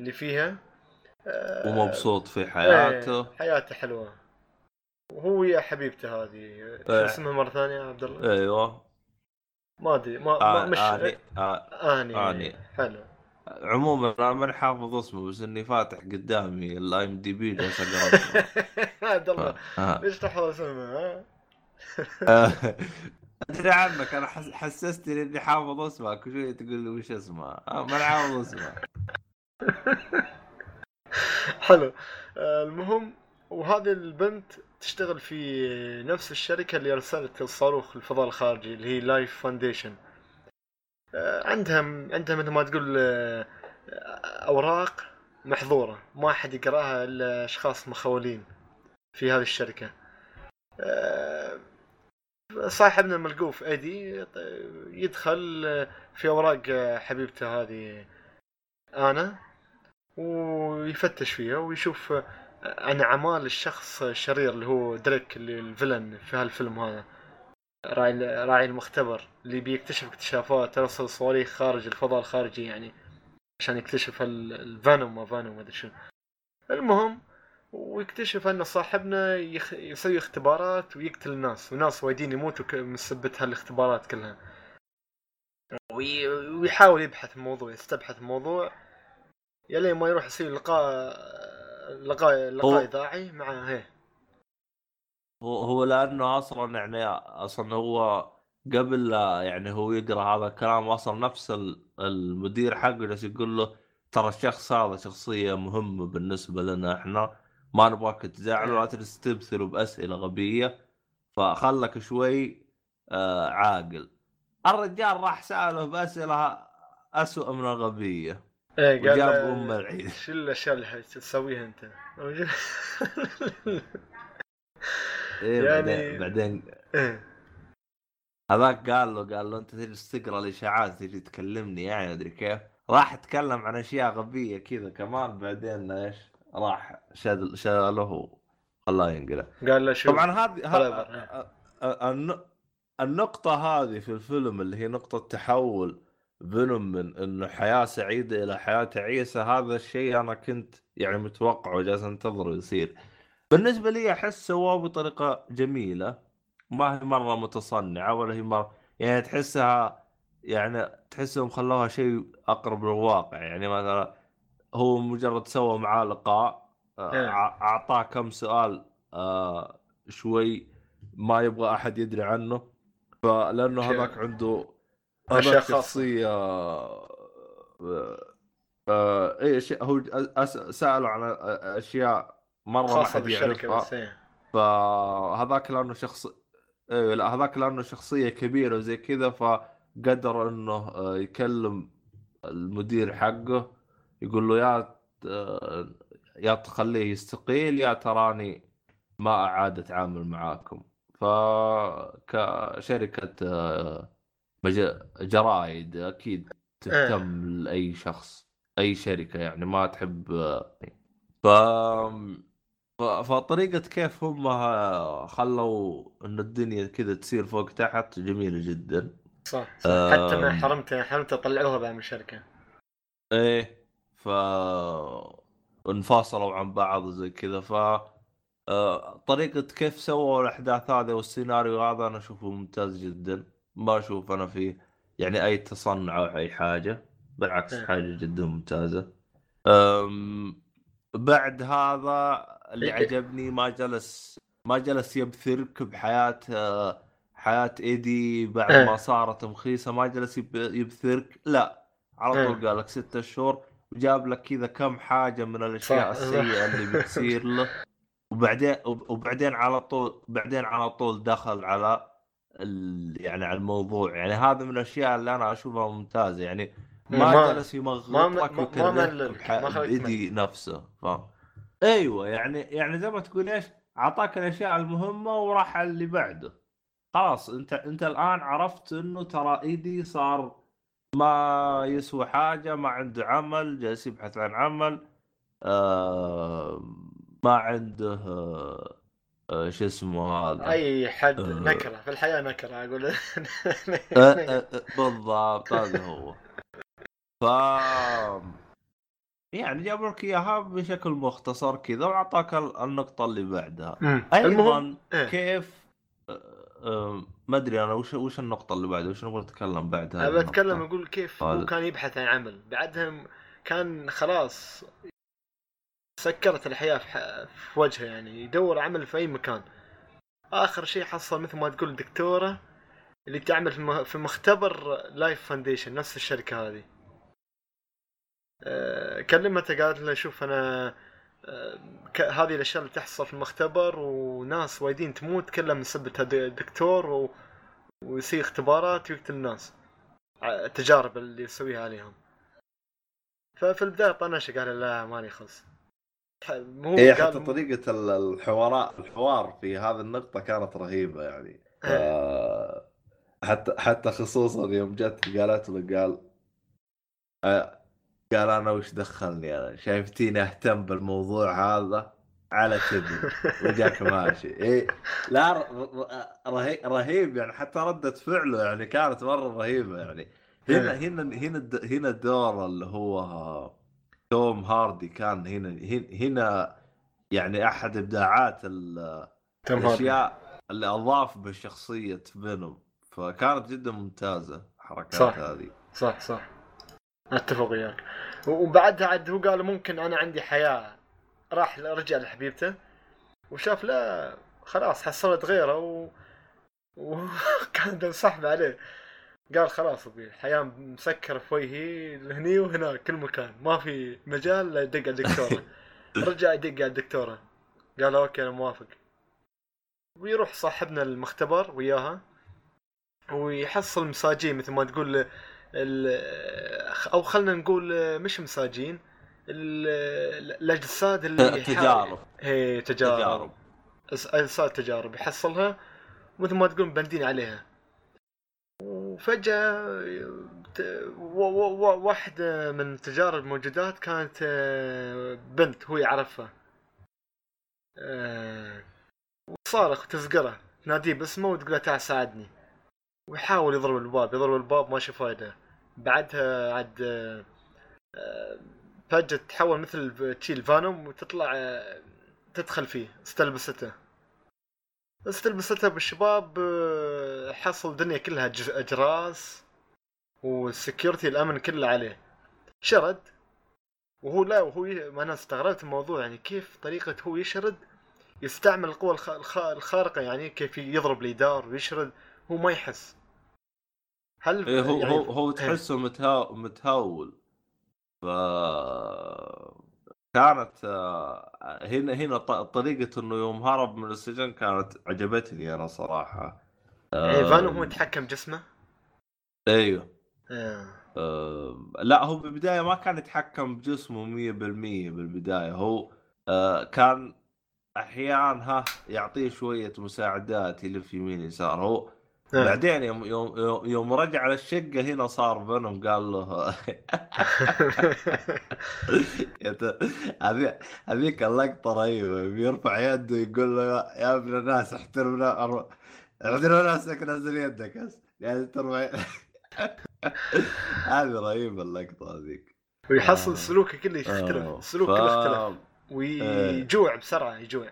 اللي فيها آه، ومبسوط في إيه، حياته حياته حلوة وهو يا حبيبته هذه شو إيه. اسمها مرة ثانية يا عبد الله؟ أيوه ما أدري ما, آه ما مش آني. آه آني آني. حلو عموما أنا ماني حافظ اسمه بس إني فاتح قدامي ال IMDB جالس أقرأ اسمه. [laughs] عبد الله آه. ليش تحفظ؟ آه. [laughs] أدري عنك أنا حس... حسستني إني حافظ اسمك وشوي تقول لي وش اسمه آه، ما حافظ اسمه [laughs] حلو. آه، المهم وهذه البنت تشتغل في نفس الشركة اللي أرسلت الصاروخ الفضاء الخارجي اللي هي Life Foundation عندها عندها مثل ما تقول آه، أوراق محظورة. ما أحد يقرأها إلا أشخاص مخولين في هذه الشركة. آه، صاحبنا الملقوف إيدي يدخل في أوراق حبيبته هذه أنا. ويفتش فيها ويشوف عن اعمال الشخص الشرير اللي هو دريك اللي الفيلن في هالفيلم هذا راعي راعي المختبر اللي بيكتشف اكتشافات يرسل صواريخ خارج الفضاء الخارجي يعني عشان يكتشف الفانوم ما فانوم ما أدري شو المهم ويكتشف أن صاحبنا يخ... يسوي اختبارات ويقتل الناس وناس وايدين يموتوا. من سبة هالاختبارات كلها وي... ويحاول يبحث الموضوع يستبحث الموضوع يلين ما يروح يسوي لقاء لقاء لقاء اذاعي مع هي. هو هو لأنه أصلا يعني أصلا هو قبل لا يعني هو يقرأ هذا الكلام أصلا نفس المدير حقه جالس يقول له ترى الشخص هذا شخصية مهمة بالنسبة لنا إحنا ما نبغاك تزعل ولا تجلس تبثر بأسئلة غبية. فخلك شوي آه عاقل. الرجال راح سأله بأسئلة اسوء من الغبية. إيه قال وجاب ام العيد شو الأشياء اللي تسويها أنت؟ إيه [laughs] يعني- بعدين بعدين إيه. هذاك قال له قال له أنت تجلس تقرأ الإشاعات تجي تكلمني يعني أدري كيف راح اتكلم عن أشياء غبية كذا كمان بعدين إيش راح شال شاله وخلاه ينقلع قال له شو طبعا هذه طلب. ه- الن- النقطة هذه في الفيلم اللي هي نقطة تحول فينوم من انه حياة سعيدة إلى حياة تعيسة هذا الشيء أنا كنت يعني متوقعه وجالس أنتظره يصير بالنسبة لي أحس سواه بطريقة جميلة ما هي مرة متصنعة ولا هي مرة يعني تحسها يعني تحسهم خلوها شيء أقرب للواقع يعني مثلا هو مجرد سوى معاه لقاء آه، إيه. أعطاه كم سؤال آه، شوي ما يبغى أحد يدري عنه فلأنه. هذاك عنده شخصية آه، آه، اي أشياء- هو سألوا عن أشياء مرة ما خاصة حد بالشركة يعرفها بس إيه. فهذاك لأنه شخص إيه لا هذاك لأنه شخصية كبيرة وزي كذا فقدر إنه آه، يكلم المدير حقه يقول له يا آه، يا تخليه يستقيل يا تراني ما أعاد أتعامل معاكم فكشركه آه، جرايد أكيد تهتم لأي شخص أي شركة يعني ما تحب آه، ف فطريقة كيف هم خلوا إن الدنيا كذا تصير فوق تحت جميلة جدا صح, صح. حتى ما آم. حرمته حرمته طلعوها بعد من الشركة إيه ف انفصلوا عن بعض وزي كذا ف آه، طريقة كيف سووا الأحداث هذه والسيناريو هذا أنا أشوفه ممتاز جدا ما أشوف أنا فيه يعني أي تصنع أو أي حاجة بالعكس إيه. حاجة جدا ممتازة أم بعد هذا اللي إيه. عجبني ما جلس ما جلس يبثرك بحياة آه، حياة إيدي بعد إيه. ما صارت مخيسة ما جلس يب- يبثرك لا على طول. قال لك ستة شهور وجاب لك كذا كم حاجة من الأشياء صح. السيئة اللي [laughs] بتصير له وبعدين وبعدين على طول بعدين على طول دخل على. يعني على الموضوع. يعني هذا من الأشياء اللي أنا أشوفها ممتازة. يعني ما, ما- جلس يمغطك خليك بايدي نفسه فاهم؟ أيوه يعني يعني زي ما تقول إيش أعطاك الأشياء المهمة وراح على اللي بعده. خلاص أنت أنت الآن عرفت إنه ترى إيدي صار ما يسوى حاجة ما عنده عمل جالس يبحث عن عمل آه ما عنده آه شو اسمه هذا أي حد آه. نكرة في الحياة نكرة أقول [laughs] أه أه بالضبط هذا هو ف يعني جابوا لك إياها بشكل مختصر كذا وأعطاك ال- النقطة اللي بعدها. أيضا المهم. كيف ما أدري أنا وش وش النقطة اللي بعدها وش نبغى نتكلم بعد هذه أنا بتكلم؟ أقول كيف هو. كان يبحث عن عمل بعدها كان خلاص سكرت الحياة في. في وجهه يعني يدور عمل في أي مكان. آخر شيء حصل مثل ما تقول دكتورة اللي تعمل في مختبر Life Foundation نفس الشركة هذه. آه، كلمته قالت له شوف أنا آه، هذه الأشياء اللي تحصل في المختبر وناس وايدين تموت كلها من سبة الدكتور و... ويصير اختبارات ويقتل الناس. التجارب اللي يسويها عليهم. ففي البداية طنش قال لا ماني خلص مو هي إيه، حتى طريقة ال- الحوارات الحوار في هذه النقطة كانت رهيبة يعني. آه، حتى حتى خصوصا يوم جت قالت له قال آه، قال أنا وش دخلني أنا؟ شايفتيني أهتم بالموضوع هذا؟ على كذب وجاك ماشي. إيه لا رهي- رهيب يعني حتى ردة فعله يعني كانت مرة رهيبة يعني. هنا إيه. هنا هنا الد- هنا الدور اللي هو توم هاردي كان هنا هنا- يعني أحد إبداعات. الأشياء اللي أضاف بشخصية فينوم. فكانت جدا ممتازة الحركات صح. هذه. صح صح. أتفق وياك. وبعدها عاد هو قال ممكن أنا عندي حياة. راح رجع لحبيبته. وشاف لا خلاص حصلت غيره و... وكان [laughs] بنسحب عليه. قال خلاص أبي الحياة مسكرة في وجهي هني وهناك كل مكان. ما في مجال لا يدق على الدكتورة. [laughs] رجع يدق على الدكتورة. قال أوكي أنا موافق. ويروح صاحبنا المختبر وياها ويحصل مساجين مثل ما تقول أو خلنا نقول مش مساجين ال- الأجساد اللي يحاول- تجارب. هي تجارب. أجساد تجارب. يحصلها مثل ما تقول مبندين عليها. وفجأة ت- و- و- و- واحدة من التجارب الموجودات كانت آه، بنت هو يعرفها. آه، وتصارخ وتزقره تناديه باسمه وتقول له تعال ساعدني. ويحاول يضرب الباب يضرب الباب ماشي فايدة بعدها عاد آه، فجأة تتحول مثل تشيل فانوم وتطلع تدخل فيه استلبسته. استلبسته بالشباب آه، حصل الدنيا كلها اجراس والسكيورتي الامن كله عليه. شرد. وهو لا وهو ي... ما أنا استغربت الموضوع يعني كيف طريقة هو يشرد؟ يستعمل القوة الخ... الخ... الخارقة يعني كيف يضرب الإدار ويشرد هو ما يحس. هل إيه هو يعني هو هو تحسه متهاو متهول ف كانت آه، هنا هنا ط- طريقة إنه يوم هرب من السجن كانت عجبتني أنا صراحة. يعني فانوم هو يتحكم جسمه؟ أيوه. آه. آه، لا هو بالبداية ما كان يتحكم بجسمه 100% بالبداية. هو آه، كان أحيانا ها يعطيه شوية مساعدات يلف يمين يسار. هو. بعدين يوم يوم يوم- رجع للشقه هنا صار فينوم قال له. [laughs] هذيك اللقطة رهيبة. بيرفع يده يقول له يا- ابن الناس احترمنا احترم نفسك نزل يدك يعني ترفع [laughs] هذه رهيبة اللقطة هذيك. ويحصل آه. سلوكه كله يختلف آه، السلوك ف- كله اختلف ويجوع بسرعة يجوع.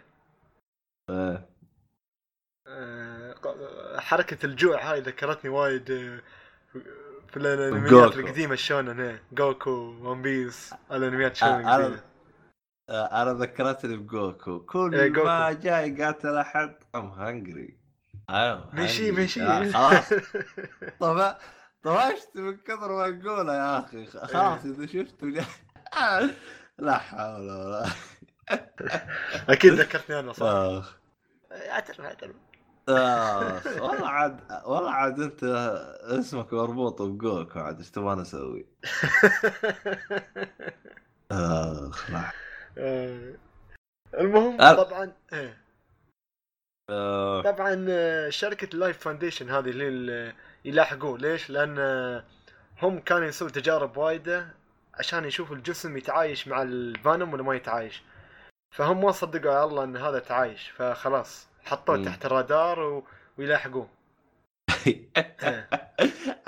إيه. حركة الجوع هاي ذكرتني وايد آه، في الأنميات جوكو. القديمة شونن هي جوكو One Piece الأنميات آه، شونن أنا- القديمة. آه، أنا ذكرتني بجوكو. كل إيه، جوكو. ما جاي قاتل أحد I'm hungry مشي. مشي. خلاص. طب طفشت من كثر ما نقوله يا أخي؟ خلاص إذا شفته [laughs] لا حول ولا أكيد ذكرتني أنا صح. اعترف اعترف اخ والله عاد والله عاد أنت اسمك مربوط بجوكو عاد إيش تبغى أسوي؟ [laughs] اخ لا آه، المهم آه. طبعا إيه. آه، طبعا آه، شركة Life Foundation هذه اللي ال- يلاحقوه ليش؟ لأن آه، هم كانوا يسووا تجارب وايدة عشان يشوفوا الجسم يتعايش مع الفينوم ولا ما يتعايش فهم ما صدقوا على الله إن هذا تعايش فخلاص حطوه مم. تحت الرادار و... ويلاحقوه. [laughs]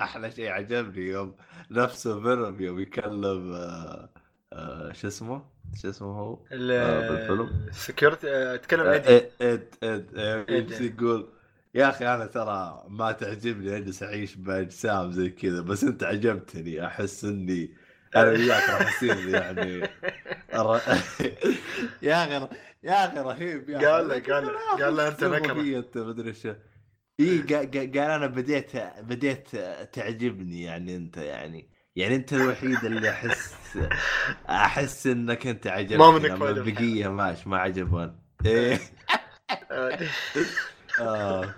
أحلى شيء عجبني يوم نفسه فينوم يوم يكلم آه، آه، شو اسمه؟ شو اسمه هو؟ آه، بالفيلم؟ ال security تكلم إد إد إد يقول يا أخي أنا ترى ما تعجبني أجلس أعيش باجسام زي كذا بس أنت عجبتني أحس إني أنا وياك راح يعني [laughs] [laughs] يا أخي يا أخي رهيب يا. قال له- قال له- قال له نكرة. فيه أنت مدري شو إي قا- قا- قال أنا بديت بديت تعجبني يعني أنت يعني يعني أنت الوحيد اللي أحس أحس إنك أنت عجبتني ما منك أما فايدة. البقية ماش ما عجبون إيه آه، آه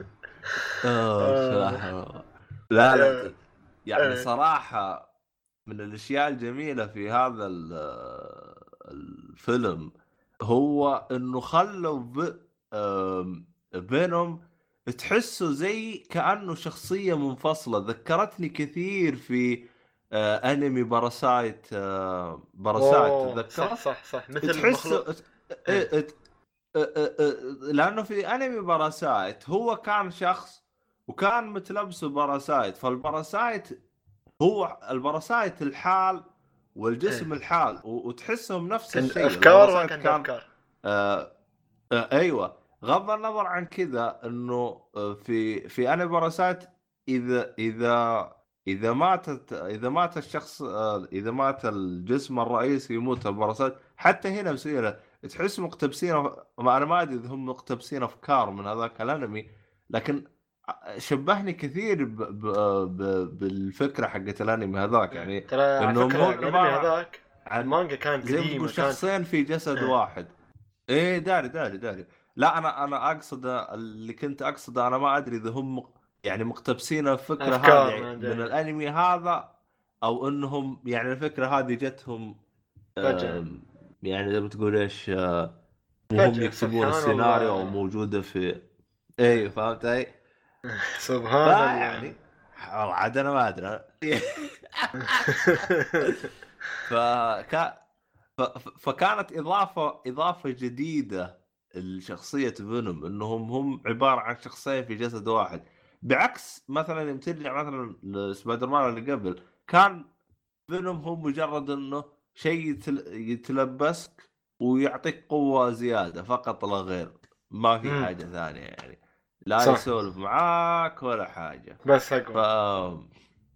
آه صراحة لا لا آه. يعني آه. صراحة من الأشياء الجميلة في هذا ال- الفيلم هو إنه خلوا ب... آم، فينوم تحسه زي كأنه شخصية منفصلة. ذكرتني كثير في آه أنمي Parasyte آه Parasyte. أوه، تذكره صح صح صح. مثل تحس المخلوق. إيه، إيه، إيه، لأنه في أنمي Parasyte هو كان شخص وكان متلبسه parasite. فال parasite هو ال parasite الحال والجسم الحال و- وتحسهم نفس كان الشيء. افكار كان كان افكار؟ آه آه أيوه. غض النظر عن كذا إنه آه، في في انمي Parasyte إذا إذا إذا ماتت إذا مات الشخص آه، إذا مات الجسم الرئيسي يموت ال parasite حتى هنا مسيره تحس مقتبسين ما أنا ما أدري إذا هم مقتبسين أفكار من هذاك الأنمي لكن شبهني كثير ب ب ب بالفكرة حقت الانمي هذاك يعني ترى هو الانمي هذاك المانجا تقول كانت شخصين في جسد إيه. واحد إيه داري داري داري لا أنا أنا أقصد اللي كنت أقصده أنا ما أدري إذا هم يعني مقتبسين الفكرة هذه من. الانمي هذا أو إنهم يعني الفكرة هذه جتهم فجأة. آم، يعني زي ما تقول إيش آه، وهم يكتبون السيناريو موجودة في إيه فهمت علي؟ [laughs] سبحان الله. يعني والله عاد أنا ما أدري. [laughs] فكا فكانت إضافة إضافة جديدة لشخصية فينوم إنهم هم عبارة عن شخصين في جسد واحد. بعكس مثلا يوم ترجع مثلا لسبايدر مان اللي قبل كان فينوم هو مجرد إنه شيء يتل... يتلبسك ويعطيك قوة زيادة فقط لا غير. ما في. حاجة ثانية يعني. لا صح. يسولف معاك ولا حاجة بس. اقوى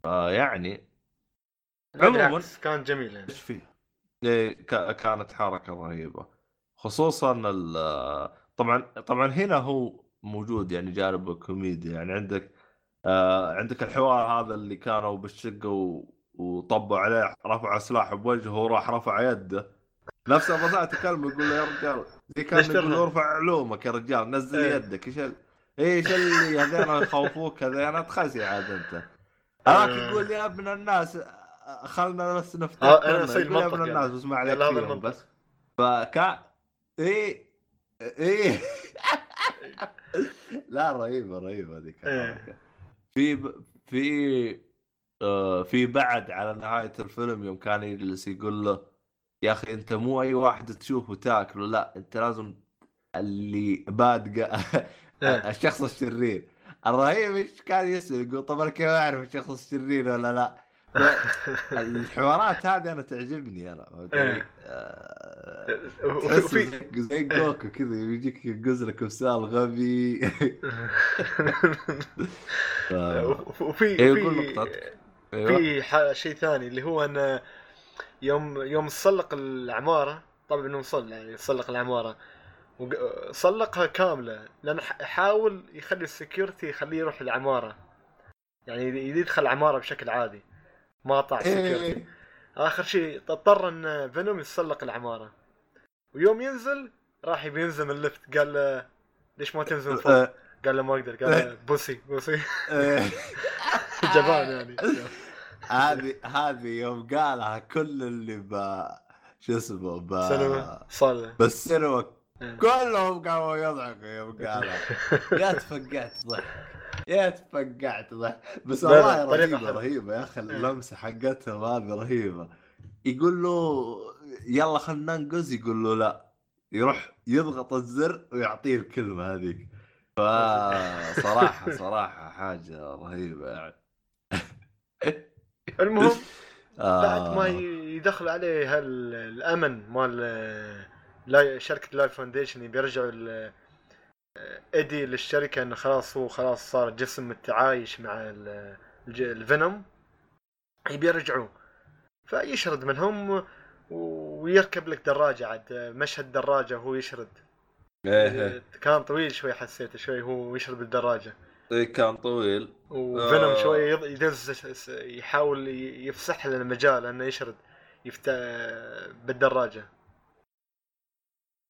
ف يعني لا، عموماً. كان جميل يعني إيش فيه؟ إيه ك- كانت حركة رهيبة خصوصا ال- طبعا طبعا هنا هو موجود يعني جانب الكوميديا يعني عندك آه عندك الحوار هذا اللي كانوا بالشقة و... وطبوا عليه رفع سلاح بوجهه وراح رفع يده نفس الرسائل تكلم يقول له يا رجال زي كان يقول؟ ارفع علومك يا رجال نزل إيه. يدك إيش إيش اللي هذين يخوفوك هذين تخسي عاد أنت هذاك آه. يقول يا ابن الناس خلنا بس نفتح آه،. أصير يقول يا ابن يعني. الناس بسمع عليك يلا هذا فيهم. بس فكان إيه إيه [laughs] لا رهيبة رهيبة ذيك إيه. في ب... في آه في بعد على نهاية الفيلم يوم كان يجلس يقول له يا أخي أنت مو أي واحد تشوفه تاكله لا أنت لازم اللي بادقة. [laughs] [laughs] الشخص الشرير الرهيب إيش كان يسأل يقول طب أنا كيف أعرف الشخص الشرير ولا لا؟ [laughs] الحوارات هذه أنا تعجبني أنا؟ إيه. [laughs] آه، وفي زي- جوكو كذا يجيك يقز لك بسال غبي وفي إيه، في. أيوه في ح- شيء ثاني اللي هو أن يوم يوم صلق العمارة طبعا إنه يعني صلق العمارة صلقها كاملة لأن حاول يخلي ال security يخليه يروح العماره يعني يد- يدخل العمارة بشكل عادي. ما قطع ال security. إيه. آخر شيء اضطر إن فينوم يتسلق العمارة. ويوم ينزل راح يبي ينزل من ال lift قال له ليش ما تنزل فوق؟ آه، قال له ما أقدر. قال له بوسي بوسي. آه. [laughs] جبان يعني. هذه هذه يوم قالها كل اللي ب شو اسمه ب بالسينما إيه. [laughs] كلهم قاموا يضحكوا يوم قالها يا [laughs] تفقعت ضحك. يا تفقعت ضحك. بس والله رهيبة. رهيبة يا أخي. إيه. اللمسة حقتهم هذه رهيبة. يقول له يلا خلينا ننقز. يقول له لا. يروح يضغط الزر ويعطيه الكلمة هذيك. فصراحه [laughs] صراحة حاجة رهيبة يعني. المهم آه. بعد ما يدخل عليه الأمن مال لا شركة Life Foundation يبي يرجعوا ال- ايدي للشركة إنه خلاص هو خلاص صار جسم متعايش مع الفينوم. يبي يرجعوه فيشرد منهم ويركب لك دراجة عاد مشهد دراجة وهو يشرد. إيه. كان طويل شوي حسيته شوي هو يشرد بالدراجة. إيه كان طويل. وفينوم آه. شوية يض- يدز يحاول يفسح لنا مجال إنه يشرد يفت بالدراجة.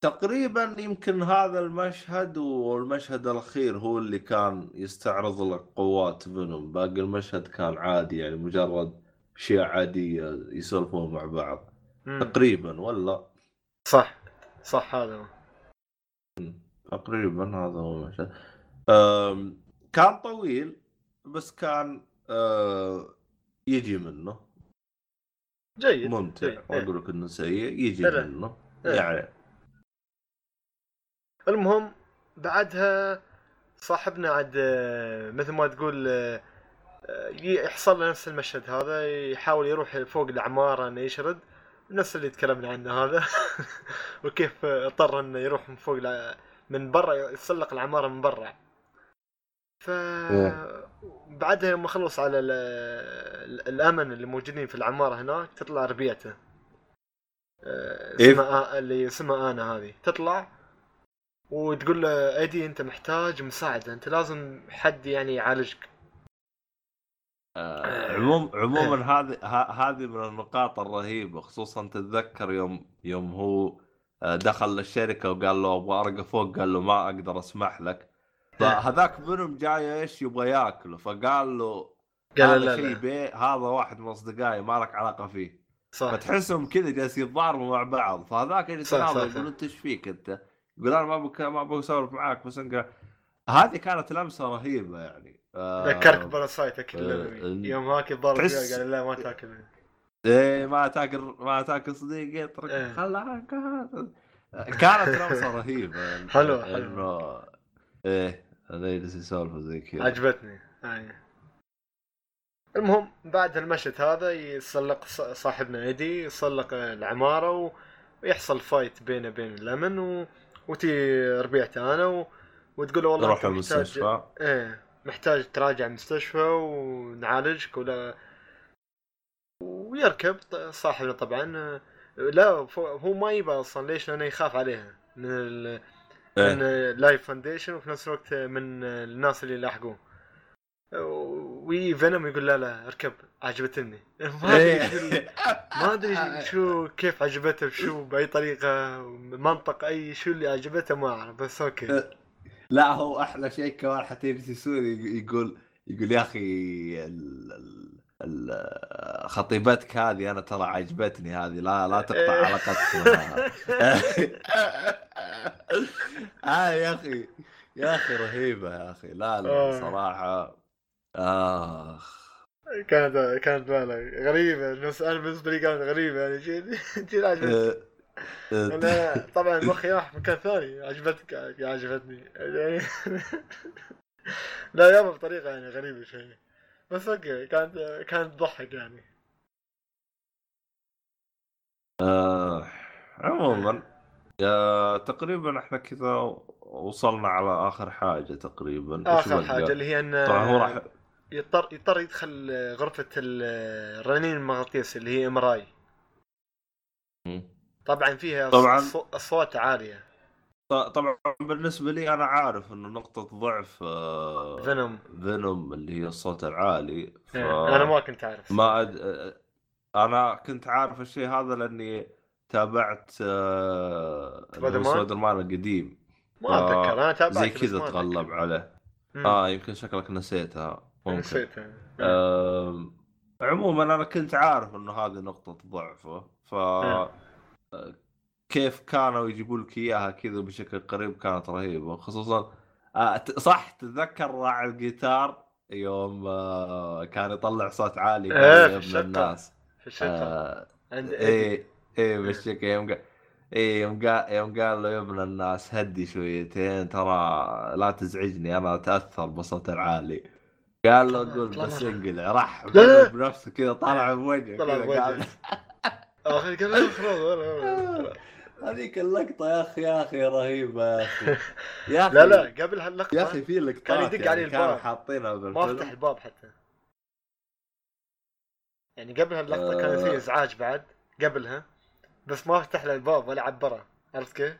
تقريبا يمكن هذا المشهد والمشهد الأخير هو اللي كان يستعرض لك قوات فينوم باقي المشهد كان عادي يعني مجرد أشياء عادية يسولفون مع بعض مم. تقريبا ولا صح صح هذا هو. تقريبا هذا هو المشهد كان طويل بس كان يجي منه جيد ممتع جيد. ما أقول لك إنه سيء يجي. منه إيه. يعني المهم بعدها صاحبنا عاد آه، مثل ما تقول آه، آه، يحصل له نفس المشهد هذا يحاول يروح فوق العمارة إنه يشرد نفس اللي تكلمنا عنه هذا. [laughs] وكيف اضطر إنه يروح من فوق من برا يتسلق العمارة من برا. ف بعدها يوم خلص على ال- ال- الأمن اللي موجودين في العمارة هناك تطلع ربيعته. إيه؟ اسمها اللي اسمها آنا هذه. تطلع وتقول له ايدي أنت محتاج مساعدة أنت لازم حد يعني يعالجك. آه، عموم عموما [laughs] هذه هذه من النقاط الرهيبة خصوصا تتذكر يوم يوم هو آه، دخل للشركة وقال له أبغى أرقى فوق قال له ما أقدر أسمح لك. فهذاك منهم جاي إيش؟ يبغى ياكله. فقال له قال هذا لا شيء هذا واحد من أصدقائي ما لك علاقة فيه. صح. فتحسهم كذا جالسين يتضاربوا مع بعض. فهذاك اللي. يقول انت إيش فيك أنت؟ يقول أنا ما بك ما أبغى أسولف معاك بس انك هذه كانت لمسة رهيبة يعني آه، ذكرك parasite أكل آه، آه، يوم هاك الضرب تحس- قال لا ما تاكل إيه ما تاكل ما تاكل صديقي اترك إيه. خلاك كانت لمسة رهيبة [laughs] يعني حلوة، حلوة. انه إيه أنا يجلس يسولف زي كذا عجبتني هاي. المهم بعد المشهد هذا يسلق صاحبنا ايدي يتسلق العمارة. ويحصل fight بينه وبين الامن و... وتجي ربيعته أنا و... وتقول له والله محتاج- المستشفى. إيه محتاج تراجع مستشفى ونعالجك ولا ويركب. صاحبنا طبعا لا هو ما يبى أصلا ليش؟ لأنه يخاف عليها من ال... من إيه. Life Foundation وفي نفس الوقت من الناس اللي لاحقوه وفينوم يقول لا لا اركب عجبتني. [laughs] ما أدري شو ما أدري شو كيف عجبته بشو بأي طريقة منطق أي شو اللي عجبته ما أعرف بس أوكي. [laughs] لا هو أحلى شيء كمان حتى يسوي يقول يقول يا أخي ال- ال- ال- خطيبتك هذه أنا ترى عجبتني هذه لا لا تقطع إيه. علاقتك معها [laughs] آه يا أخي يا أخي رهيبة يا أخي. لا لا آه. صراحة آخ. كانت كانت غريبة بس أنا بالنسبة لي كانت غريبة يعني [laughs] آه، آه، أنا طبعا مخي راح مكان ثاني عجبتك عجبتني. يعني [laughs] لا يابا بطريقة يعني غريبة شوي. بس أوكي كانت كانت تضحك يعني. آه، عموما آه، تقريبا إحنا كذا وصلنا على آخر حاجة تقريبا. آخر؟ حاجة اللي هي إن طبعا هو راح يضطر يضطر يدخل غرفة ال- الرنين المغناطيسي اللي هي MRI طبعا فيها طبعاً. أصوات عالية. ط- طبعا بالنسبة لي أنا عارف إنه نقطة ضعف آه، فينوم فينوم اللي هي الصوت العالي. ف... إيه، أنا ما كنت اعرف ما أد... آه، أنا كنت عارف الشيء هذا لأني تابعت آه، سبايدر مان؟ القديم. ما أتذكر أنا تابعت زي كذا تغلب. عليه. آه يمكن شكلك نسيتها. ممكن نسيتها آم، عموما أنا كنت عارف إنه هذه نقطة ضعفه ف نعم. كيف كانوا يجيبوا لك إياها كذا بشكل قريب كانت رهيبة خصوصا آه، صح تتذكر راعي الجيتار يوم آه، كان يطلع صوت عالي إيه، الشقة. الناس في الشقه آه، عند إيدي. إيه إيه بالشكل يوم إيه يوم قال يوم قال له يا ابن الناس هدي شويتين ترى لا تزعجني أنا أتأثر بصوت العالي قال له قول. بس انقلع راح. بنفسه كذا طلع بوجهه طلع بوجهه. قال [laughs] اخر قال هذيك اللقطة يا أخي يا أخي رهيبة يا أخي [laughs] يا أخي لا لا قبل هاللقطة يا أخي في لقطات كان يدق يعني كانوا الباب. حاطينها ما فتح الباب حتى يعني قبل هاللقطة كان في آه. إزعاج بعد قبلها بس ما فتح له الباب ولا عبره عرفت كيف؟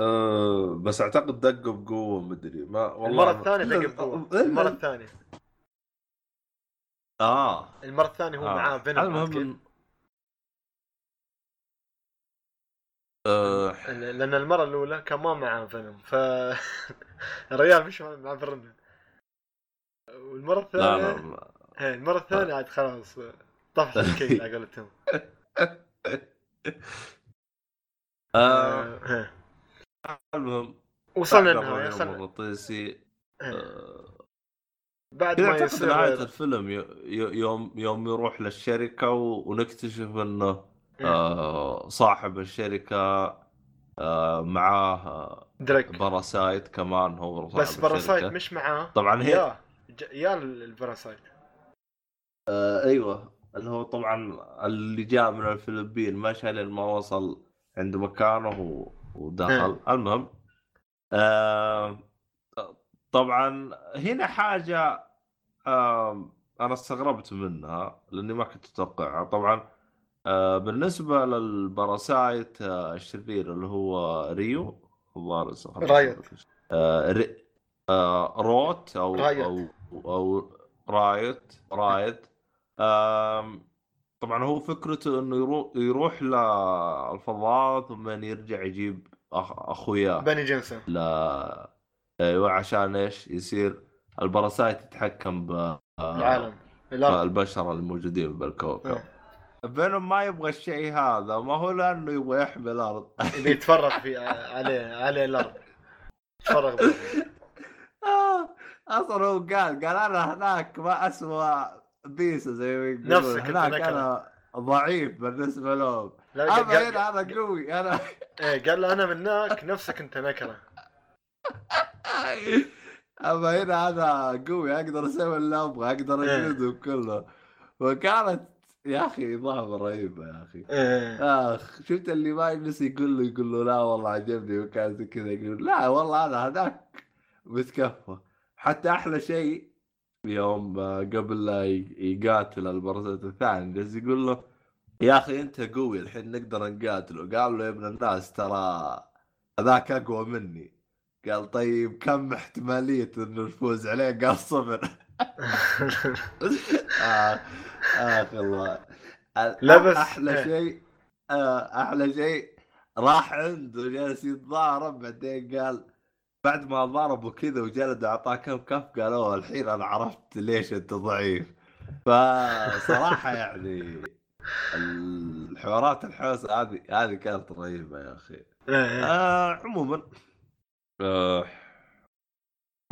أه بس أعتقد دقوا بقوة مدري ما والله المرة الثانية دق بقوة. إلا- المرة الثانية. آه. المرة الثانية هو آه. معاه فينوم المهم آه. لأن المرة الأولى كان ما معاه فينوم ف [laughs] الرجال مش مع برنا والمرة لا الثانية لا, لا. إيه، المرة الثانية عاد خلاص طفش [laughs] الكيل على قولتهم. آه، المهم وصلنا بعد النهايه المغناطيسي إيه. آه، بعد ما يصير الفيلم ي- ي- يوم يوم يروح للشركة و- ونكتشف إنه إيه. آه صاحب الشركة آه معاه دريك parasite كمان هو بس parasite. مش معاه طبعا هي يا يا الباراسايت آه أيوه اللي هو طبعا اللي جاء من الفلبين مشى لين ما وصل عند مكانه و- ودخل. المهم آه طبعا هنا حاجة آه أنا استغربت منها لأني ما كنت أتوقعها. طبعا آه بالنسبة لل parasite آه الشرير اللي هو ريو الظاهر رايوت. آه ري آه روت أو رايوت. أو أو رايوت رايوت. آم، طبعا هو فكرته إنه يروح يروح للفضاء ثم يرجع يجيب أخ... أخوياه بني جنسون لا أيوه عشان إيش؟ يصير ال parasite يتحكم ب العالم البشر الموجودين بالكوكب. إيه. بينهم ما يبغى الشيء هذا ما هو لأنه يبغى يحمي الأرض. اللي يتفرغ في عليه عليه الأرض. يتفرغ. [laughs] آه، أصلا هو قال قال أنا هناك ما أسوى بيسه زي ما يقولون هناك. أنا ضعيف بالنسبة لهم. أما هنا أنا قوي أنا إيه، قال له أنا منك نفسك أنت نكره [laughs] أما هنا أنا قوي أقدر أسوي اللي أبغى أقدر إيه. أجلدهم كله وكانت يا أخي اضافه رهيبه يا أخي. إيه. آخ شفت اللي ما يجلس يقول له يقول له لا والله عجبني. وكان كذا يقول لا والله أنا هذاك. متكفى حتى أحلى شيء يوم آه، قبل لا يقاتل البرزة الثاني جالس يقول له يا أخي أنت قوي الحين نقدر نقاتله. قال له يا ابن الناس ترى هذاك أقوى مني. قال طيب كم احتمالية إنه نفوز عليه؟ قال صفر. [laughs] آه آخ الله. لا بس- أحلى إيه. شيء آه أحلى شيء راح عنده جالس يتضارب بعدين قال بعد ما ضربه كذا وجلد أعطاه كم كف قال أوه الحين أنا عرفت ليش أنت ضعيف. فصراحة يعني الحوارات الحوسه هذه هذه كانت رهيبة يا أخي. إيه. آه عموما. آه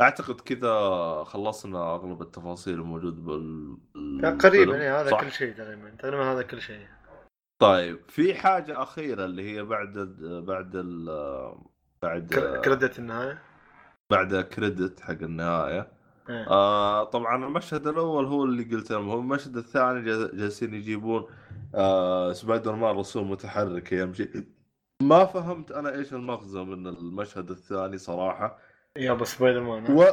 أعتقد كذا خلصنا أغلب التفاصيل الموجود بال تقريبا إيه، هذا؟ كل شيء تقريبا. تقريبا هذا كل شيء. طيب في حاجة أخيرة اللي هي بعد بعد ال بعد كر- credit النهاية. بعد credit حق النهاية. إيه. آه طبعا المشهد الأول هو اللي قلت لهم هو المشهد الثاني جا- جالسين يجيبون آه سبايدر مان رسوم متحركه يمشي. ما فهمت أنا إيش المغزى من المشهد الثاني صراحة. يا أبو سبايدر مان و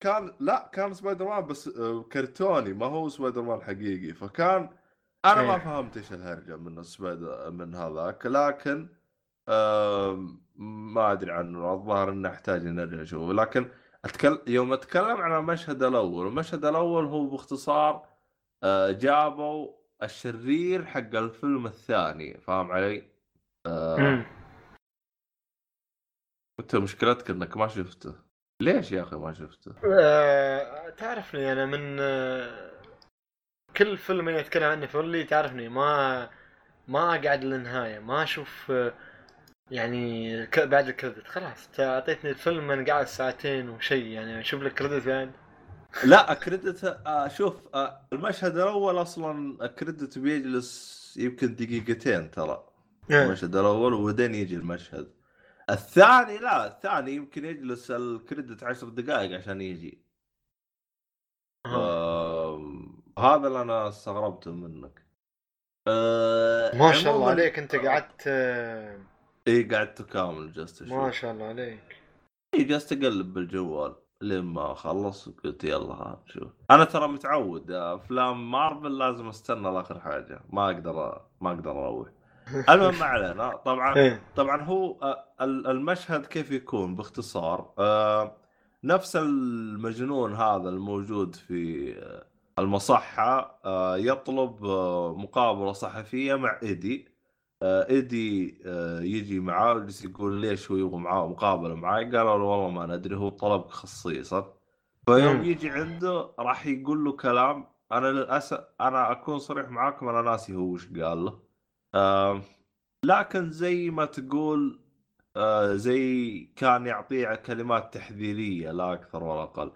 كان لا كان سبايدر مان بس آه، كرتوني ما هو سبايدر مان حقيقي. فكان أنا ما إيه. فهمت إيش الهرجة من سبايدر من هذاك. لكن ما أدري عنه الظاهر إنه احتاج إني أرجع أشوفه لكن أتكلم يوم أتكلم عن المشهد الأول المشهد الأول هو باختصار آه، جابوا الشرير حق الفيلم الثاني فاهم علي؟ مم. انت مشكلتك إنك ما شفته ليش يا أخي ما شفته؟ آه، تعرفني أنا من آه، كل فيلم أتكلم عنه في اللي تعرفني ما ما أقعد للنهاية ما أشوف آه، يعني بعد الكريدت خلاص. تا- اعطيتني الفيلم أنا قاعد ساعتين وشيء يعني أشوف لك كريدت بعد. لا كريدت آه شوف آه المشهد الأول أصلا كريدت بيجلس يمكن دقيقتين ترى. إيه. المشهد الأول وبعدين يجي المشهد. الثاني لا الثاني يمكن يجلس الكريدت عشر دقائق عشان يجي. آه. هذا اللي أنا استغربته منك. ما شاء الله عليك أنت قعدت اي قعدت كامل جلست ما شاء الله عليك. اي جلست أقلب بالجوال لين ما أخلص قلت يلا ها نشوف أنا ترى متعود أفلام مارفل لازم أستنى لآخر حاجة. ما أقدر ما أقدر أروح. [laughs] المهم ما علينا. طبعا إيه. طبعا هو ال- المشهد كيف يكون باختصار؟ نفس المجنون هذا الموجود في المصحة آه، يطلب مقابلة صحفية مع إيدي. إيدي آه، يجي معاه ويجلس يقول ليش هو يبغى معاه مقابلة معاي قالوا له والله ما ندري هو طلبك خصيصا فيوم مم. يجي عنده راح يقول له كلام أنا للاسف أنا أكون صريح معاكم أنا ناسي هو وش قال له آه، لكن زي ما تقول آه، زي كان يعطيه كلمات تحذيرية لا أكثر ولا أقل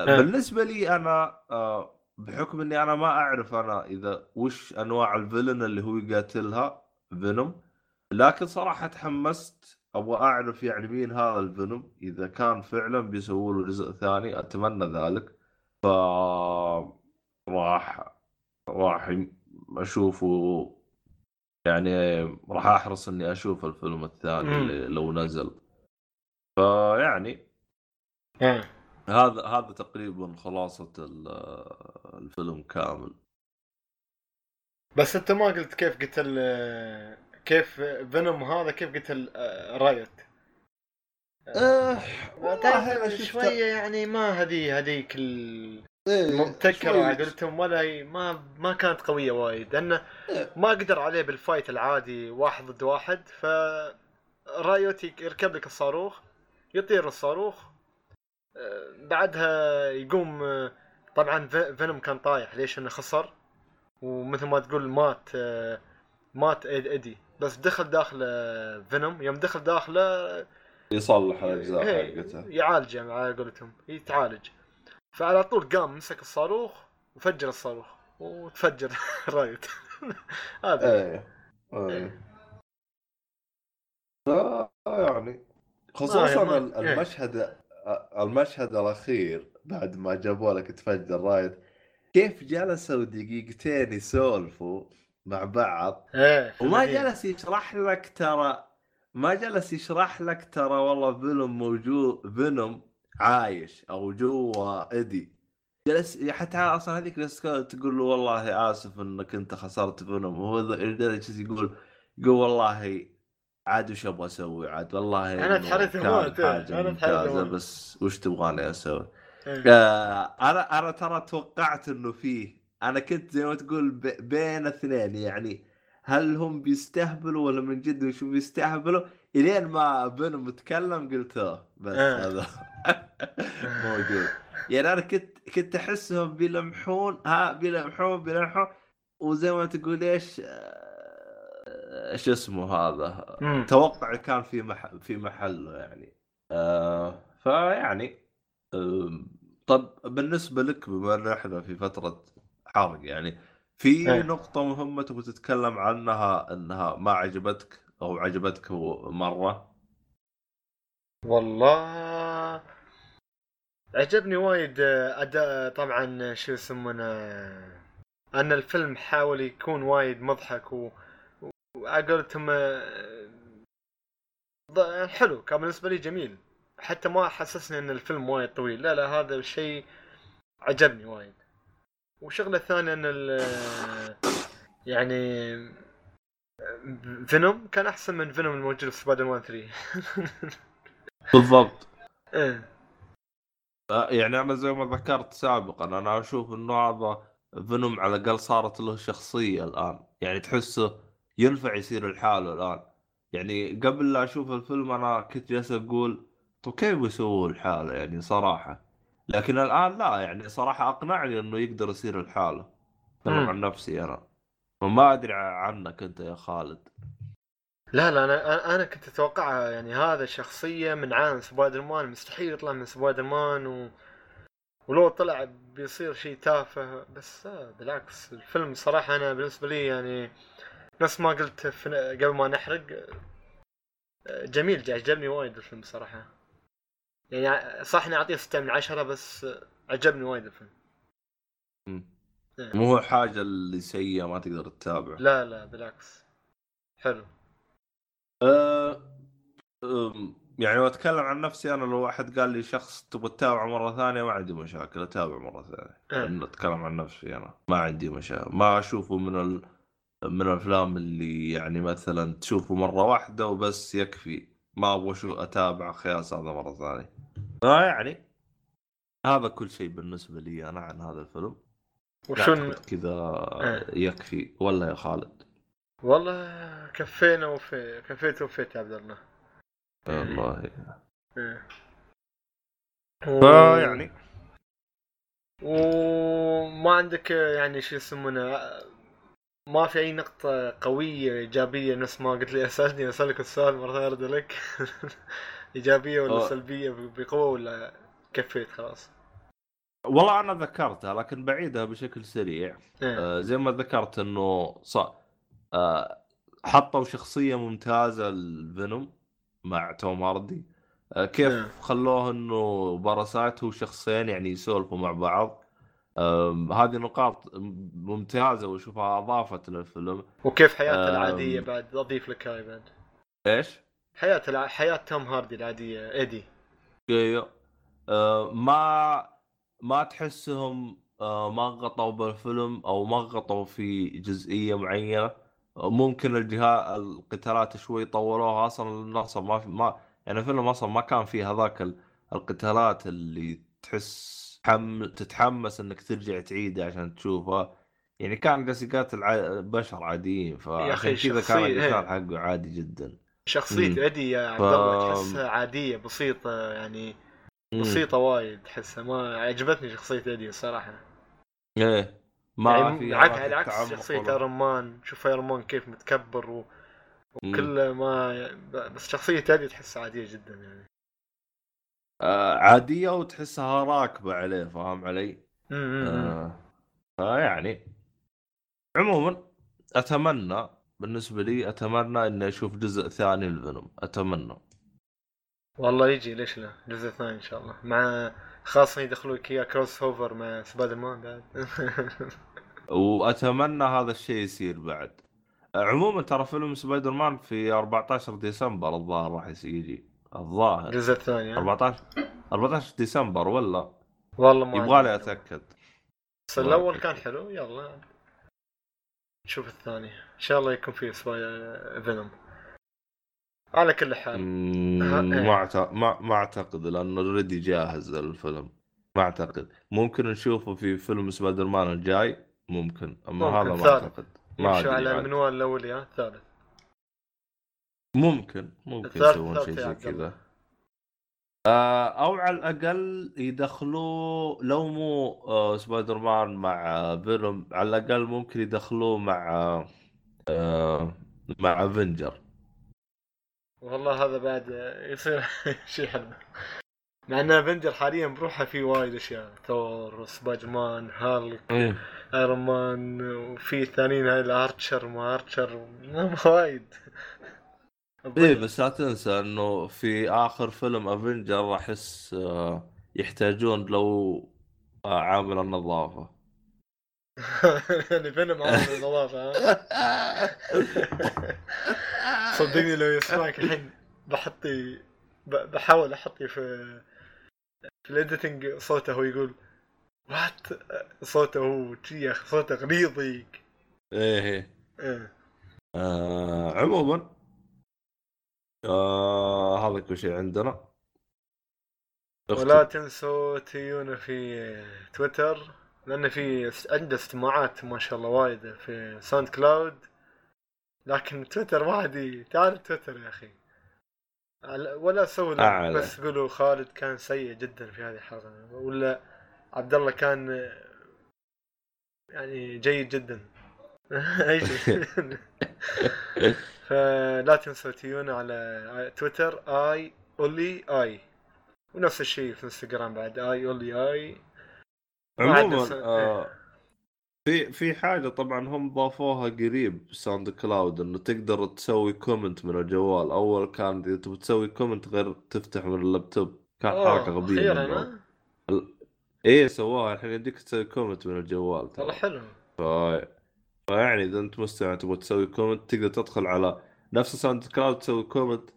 آه، آه. بالنسبة لي أنا آه، بحكم إني أنا ما أعرف أنا إذا وش أنواع الفيلن اللي هو يقاتلها فينوم لكن صراحة تحمست. أبغى أعرف يعني مين هذا الفينوم. إذا كان فعلا بيسووا له جزء ثاني أتمنى ذلك. ف راح راح أشوفه. يعني راح أحرص إني أشوف الفيلم الثاني. اللي لو نزل. فيعني إيه. هذا هذا تقريبا خلاصة ال- الفيلم كامل. بس انت ما قلت كيف قتل كيف فينوم هذا كيف قتل آه، رايوت؟ أه تعرف شوية يعني ما هذه هذيك إيه، المبتكرة على قولتهم ولا ما ما كانت قوية وايد لأنه ما قدر عليه بال fight العادي واحد ضد واحد ف رايوت يركب لك الصاروخ يطير الصاروخ آه، بعدها يقوم آه، طبعا في- فينوم كان طايح ليش إنه خسر؟ ومثل ما تقول مات مات إيد- إيدي. بس دخل داخل آه، فينوم. يوم دخل داخله يصلح الأجزاء إيه، حقته. يعالجه على قولتهم. يتعالج. فعلى طول قام مسك الصاروخ وفجر الصاروخ. وتفجر [laughs] رايوت. [laughs] هذا. إيه إيه. ف- يعني خصوصا إيه. المشهد المشهد الأخير بعد ما جابوا لك تفجر رايوت كيف جلسوا دقيقتين يسولفوا مع بعض فينوم. جلس يشرح لك ترى ما جلس يشرح لك ترى والله فيلم موجود فينوم عايش أو جوا ايدي جلس حتى أصلا هذيك تقول له والله آسف إنك أنت خسرت فينوم وهو ذا- جلس يقول يقول والله عاد وش أبغى أسوي عاد والله كان موت، إيه، ممتازة موت. بس وش تبغاني أسوي؟ إيه. آه، أنا أنا ترى توقعت إنه فيه. أنا كنت زي ما تقول بين اثنين يعني. هل هم بيستهبلوا ولا من جد وش بيستهبلوا؟ إلين ما بينهم متكلم قلت آه بس آه. هذا [laughs] موجود. يعني أنا كنت كنت أحسهم بيلمحون ها بيلمحون بيلمحون. وزي ما تقول إيش آه، إيش اسمه هذا؟ مم. توقعي كان في محل في محله يعني. آه فيعني آه طب بالنسبة لك بما ان إحنا في فترة حرق يعني في إيه. نقطة مهمة تبغى تتكلم عنها إنها ما عجبتك أو عجبتك مرة والله عجبني وايد آه، أداء طبعا شو يسمونه أن الفيلم حاول يكون وايد مضحك و وعلى قولتهم آه، حلو كان بالنسبة لي جميل حتى ما حسسني إن الفيلم وايد طويل. لا لا هذا الشيء عجبني وايد. وشغلة الثانية إن ال- يعني فينوم كان أحسن من فينوم الموجود في سبايدر مان 3 [laughs] بالضبط. إيه. آه، يعني أنا زي ما ذكرت سابقا أنا أشوف إنه هذا فينوم على الأقل صارت له شخصية الآن. يعني تحسه ينفع يصير لحاله الآن. يعني قبل لا أشوف الفيلم أنا كنت جالس أقول كيف بيسووا لحاله يعني صراحة؟ لكن الآن لا يعني صراحة أقنعني إنه يقدر يصير لحاله أتكلم مم. عن نفسي أنا. وما أدري عنك أنت يا خالد. لا لا أنا أنا- أنا كنت أتوقع يعني هذا شخصية من عالم سبايدر مان مستحيل يطلع من سبايدر مان و... ولو طلع بيصير شيء تافه بس آه بالعكس الفيلم صراحة أنا بالنسبة لي يعني نفس ما قلت في... قبل ما نحرق آه، جميل عجبني وايد الفيلم صراحة. يعني صح إني أعطيه 6 من 10 بس عجبني وايد الفيلم. إيه. مو هو حاجة اللي سيئة ما تقدر تتابع لا لا بالعكس. حلو. أه يعني لو أتكلم عن نفسي أنا لو واحد قال لي شخص تبغى تتابعه مرة ثانية ما عندي مشاكل اتابع مرة ثانية. لأن أتكلم عن نفسي أنا ما عندي مشاكل. ما أشوفه من من الأفلام اللي يعني مثلا تشوفه مرة واحدة وبس يكفي. ما أبغى شو اتابع خياس هذا مرة ثانية. فيعني هذا كل شيء بالنسبة لي أنا عن هذا الفيلم. أعتقد كذا إيه. يكفي. ولا يا خالد. والله كفينا وفي كفيت وفيت يا عبد الله. والله. إيه. فيعني وما عندك يعني شو يسمونه ما في أي نقطة قوية إيجابية نفس ما قلت لي أسألني أسألك السؤال مرة ثانية أرد لك [laughs] إيجابية ولا أوه. سلبية بقوة ولا كفيت خلاص والله أنا ذكرتها لكن بعيدها بشكل سريع إيه. آه، زي ما ذكرت إنه ص... آه، حطوا شخصية ممتازة الفينوم مع توم هاردي آه، كيف نعم. خلوه إنه parasite هو شخصين يعني يسولفوا مع بعض آم، هذه نقاط ممتازة وأشوفها أضافت للفيلم وكيف حياته آم. العادية بعد أضيف لك هاي بعد إيش؟ حياة الع... حياة توم هاردي العادية إيدي. أيوه آه، ما ما تحسهم آه، ما غطوا بالفيلم أو ما غطوا في جزئية معينة؟ آه، ممكن الجهات القتالات شوي طولوها أصلا النص ما في ما يعني الفيلم أصلا ما كان فيه هذاك ال- القتالات اللي تحس حم... تتحمس إنك ترجع تعيده عشان تشوفها. يعني كان جالس يقاتل. بشر عاديين فعشان كذا كان إيه. القتال حقه عادي جدا. شخصية مم. ايدي يا عبد ف- الله تحسها عادية بسيطة يعني. بسيطة وايد تحسها ما عجبتني شخصية ايدي الصراحة إيه. ما يعني في على عكس شخصية ايرون مان شوف ايرون مان كيف متكبر و... وكل ما بس شخصية ايدي تحسها عادية جدا يعني. آه عادية وتحسها راكبة عليه فاهم علي؟ امم آه فيعني عموما أتمنى بالنسبة لي أتمنى إني أشوف جزء ثاني للفيلم أتمنى. والله يجي ليش لا؟ جزء ثاني إن شاء الله. مع خاصة يدخلوا لك اياه crossover مع سبايدر مان بعد. [laughs] وأتمنى هذا الشيء يصير بعد. عموما ترى فيلم سبايدر مان في 14 ديسمبر الظاهر راح يجي. الظاهر. الجزء الثاني ها؟ 14 14 ديسمبر ولا؟ والله ما يبغى لي. أتأكد. بس الأول كان حلو يلا. نشوف الثاني. إن شاء الله يكون فيه سباي فينوم على كل حال. إيه. ما أعت- ما ما أعتقد لأنه already جاهز الفيلم. ما أعتقد. ممكن نشوفه في فيلم سبايدر مان الجاي؟ ممكن. أما ممكن، هذا ما ثالث. أعتقد. ما أدري على. المنوال الأولي ها الثالث ممكن ممكن يسوون شيء زي. كذا. أو على الأقل يدخلوه لو مو آه، سبايدر مان مع آه، فيلم على الأقل ممكن يدخلوه مع آه، آه، مع أفنجر. والله هذا بعد يصير [laughs] شيء حلو. مع إن أفنجر حاليا بروحه في وايد أشياء ثور سبايدر مان هالك آيرون مان وفي الثانيين هاي الأرشر ما أرشر [laughs] وايد. إيه بس لا تنسى إنه في آخر فيلم افنجر احس آه، يحتاجون لو آه، عامل النظافة. [laughs] يعني فيلم عامل النظافة ها؟ [laughs] صدقني لو يسمعك الحين بحطي بحاول أحطي في في ال editing صوته هو يقول what صوته هو يا أخي صوته غليظ إيه. إيه. آه عموما آه هذا كل شيء عندنا. ولا تنسوا تيونا في تويتر لأن في عنده استماعات ما شاء الله وايد في ساوند كلاود. لكن تويتر ما عادي تعال تويتر يا أخي. ولا سووا أعلى. بس قولوا خالد كان سيء جدا في هذه الحلقة. ولا عبد الله كان يعني جيد جدا. [laughs] أي شيء. [laughs] فلا تنسوا تيونا على تويتر آي أولي آي. ونفس الشيء في إنستغرام بعد آي أولي آي. عموما آه في في حاجة طبعا هم ضافوها قريب ساوند كلاود إنه تقدر تسوي comment من الجوال. أول كان إذا تبي تسوي comment غير تفتح من اللابتوب. كان حركة غبية أخيرا؟ ال- إيه سووها الحين يمديك تسوي comment من الجوال والله حلو. ف... فيعني إذا أنت مستمع تبغى تسوي comment تقدر تدخل على نفس ساوند كلاود تسوي comment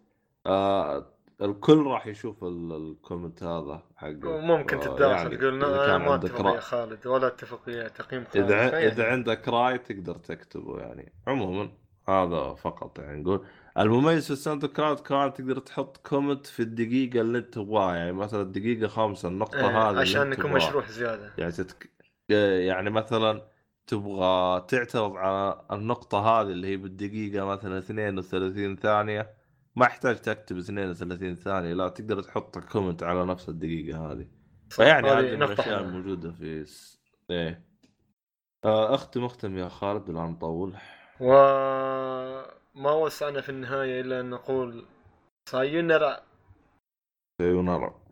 آه الكل راح يشوف ال- ال comment هذا حقه وممكن آه، تتداخل يعني تقول أنا ما اتفق. يا خالد ولا اتفق ويا تقييم خالد إذا. إذا عندك رأي تقدر تكتبه يعني عموما هذا فقط يعني نقول المميز في الساوند كلاود كمان تقدر تحط comment في الدقيقة اللي أنت تبغاها يعني مثلا الدقيقة خامسة النقطة إيه، هذه عشان يكون. مشروح زيادة يعني تتك... يعني مثلا تبغى تعترض على النقطة هذه اللي هي بالدقيقة مثلا 32 ثانية ما يحتاج تكتب 32 ثانية لا تقدر تحط كومنت على نفس الدقيقة هذه. فيعني هذه من حلوة. الموجودة في س... إيه. آه، اختم اختم يا خالد لا نطول وما وسعنا في النهاية إلا أن نقول سايونارا سيونارا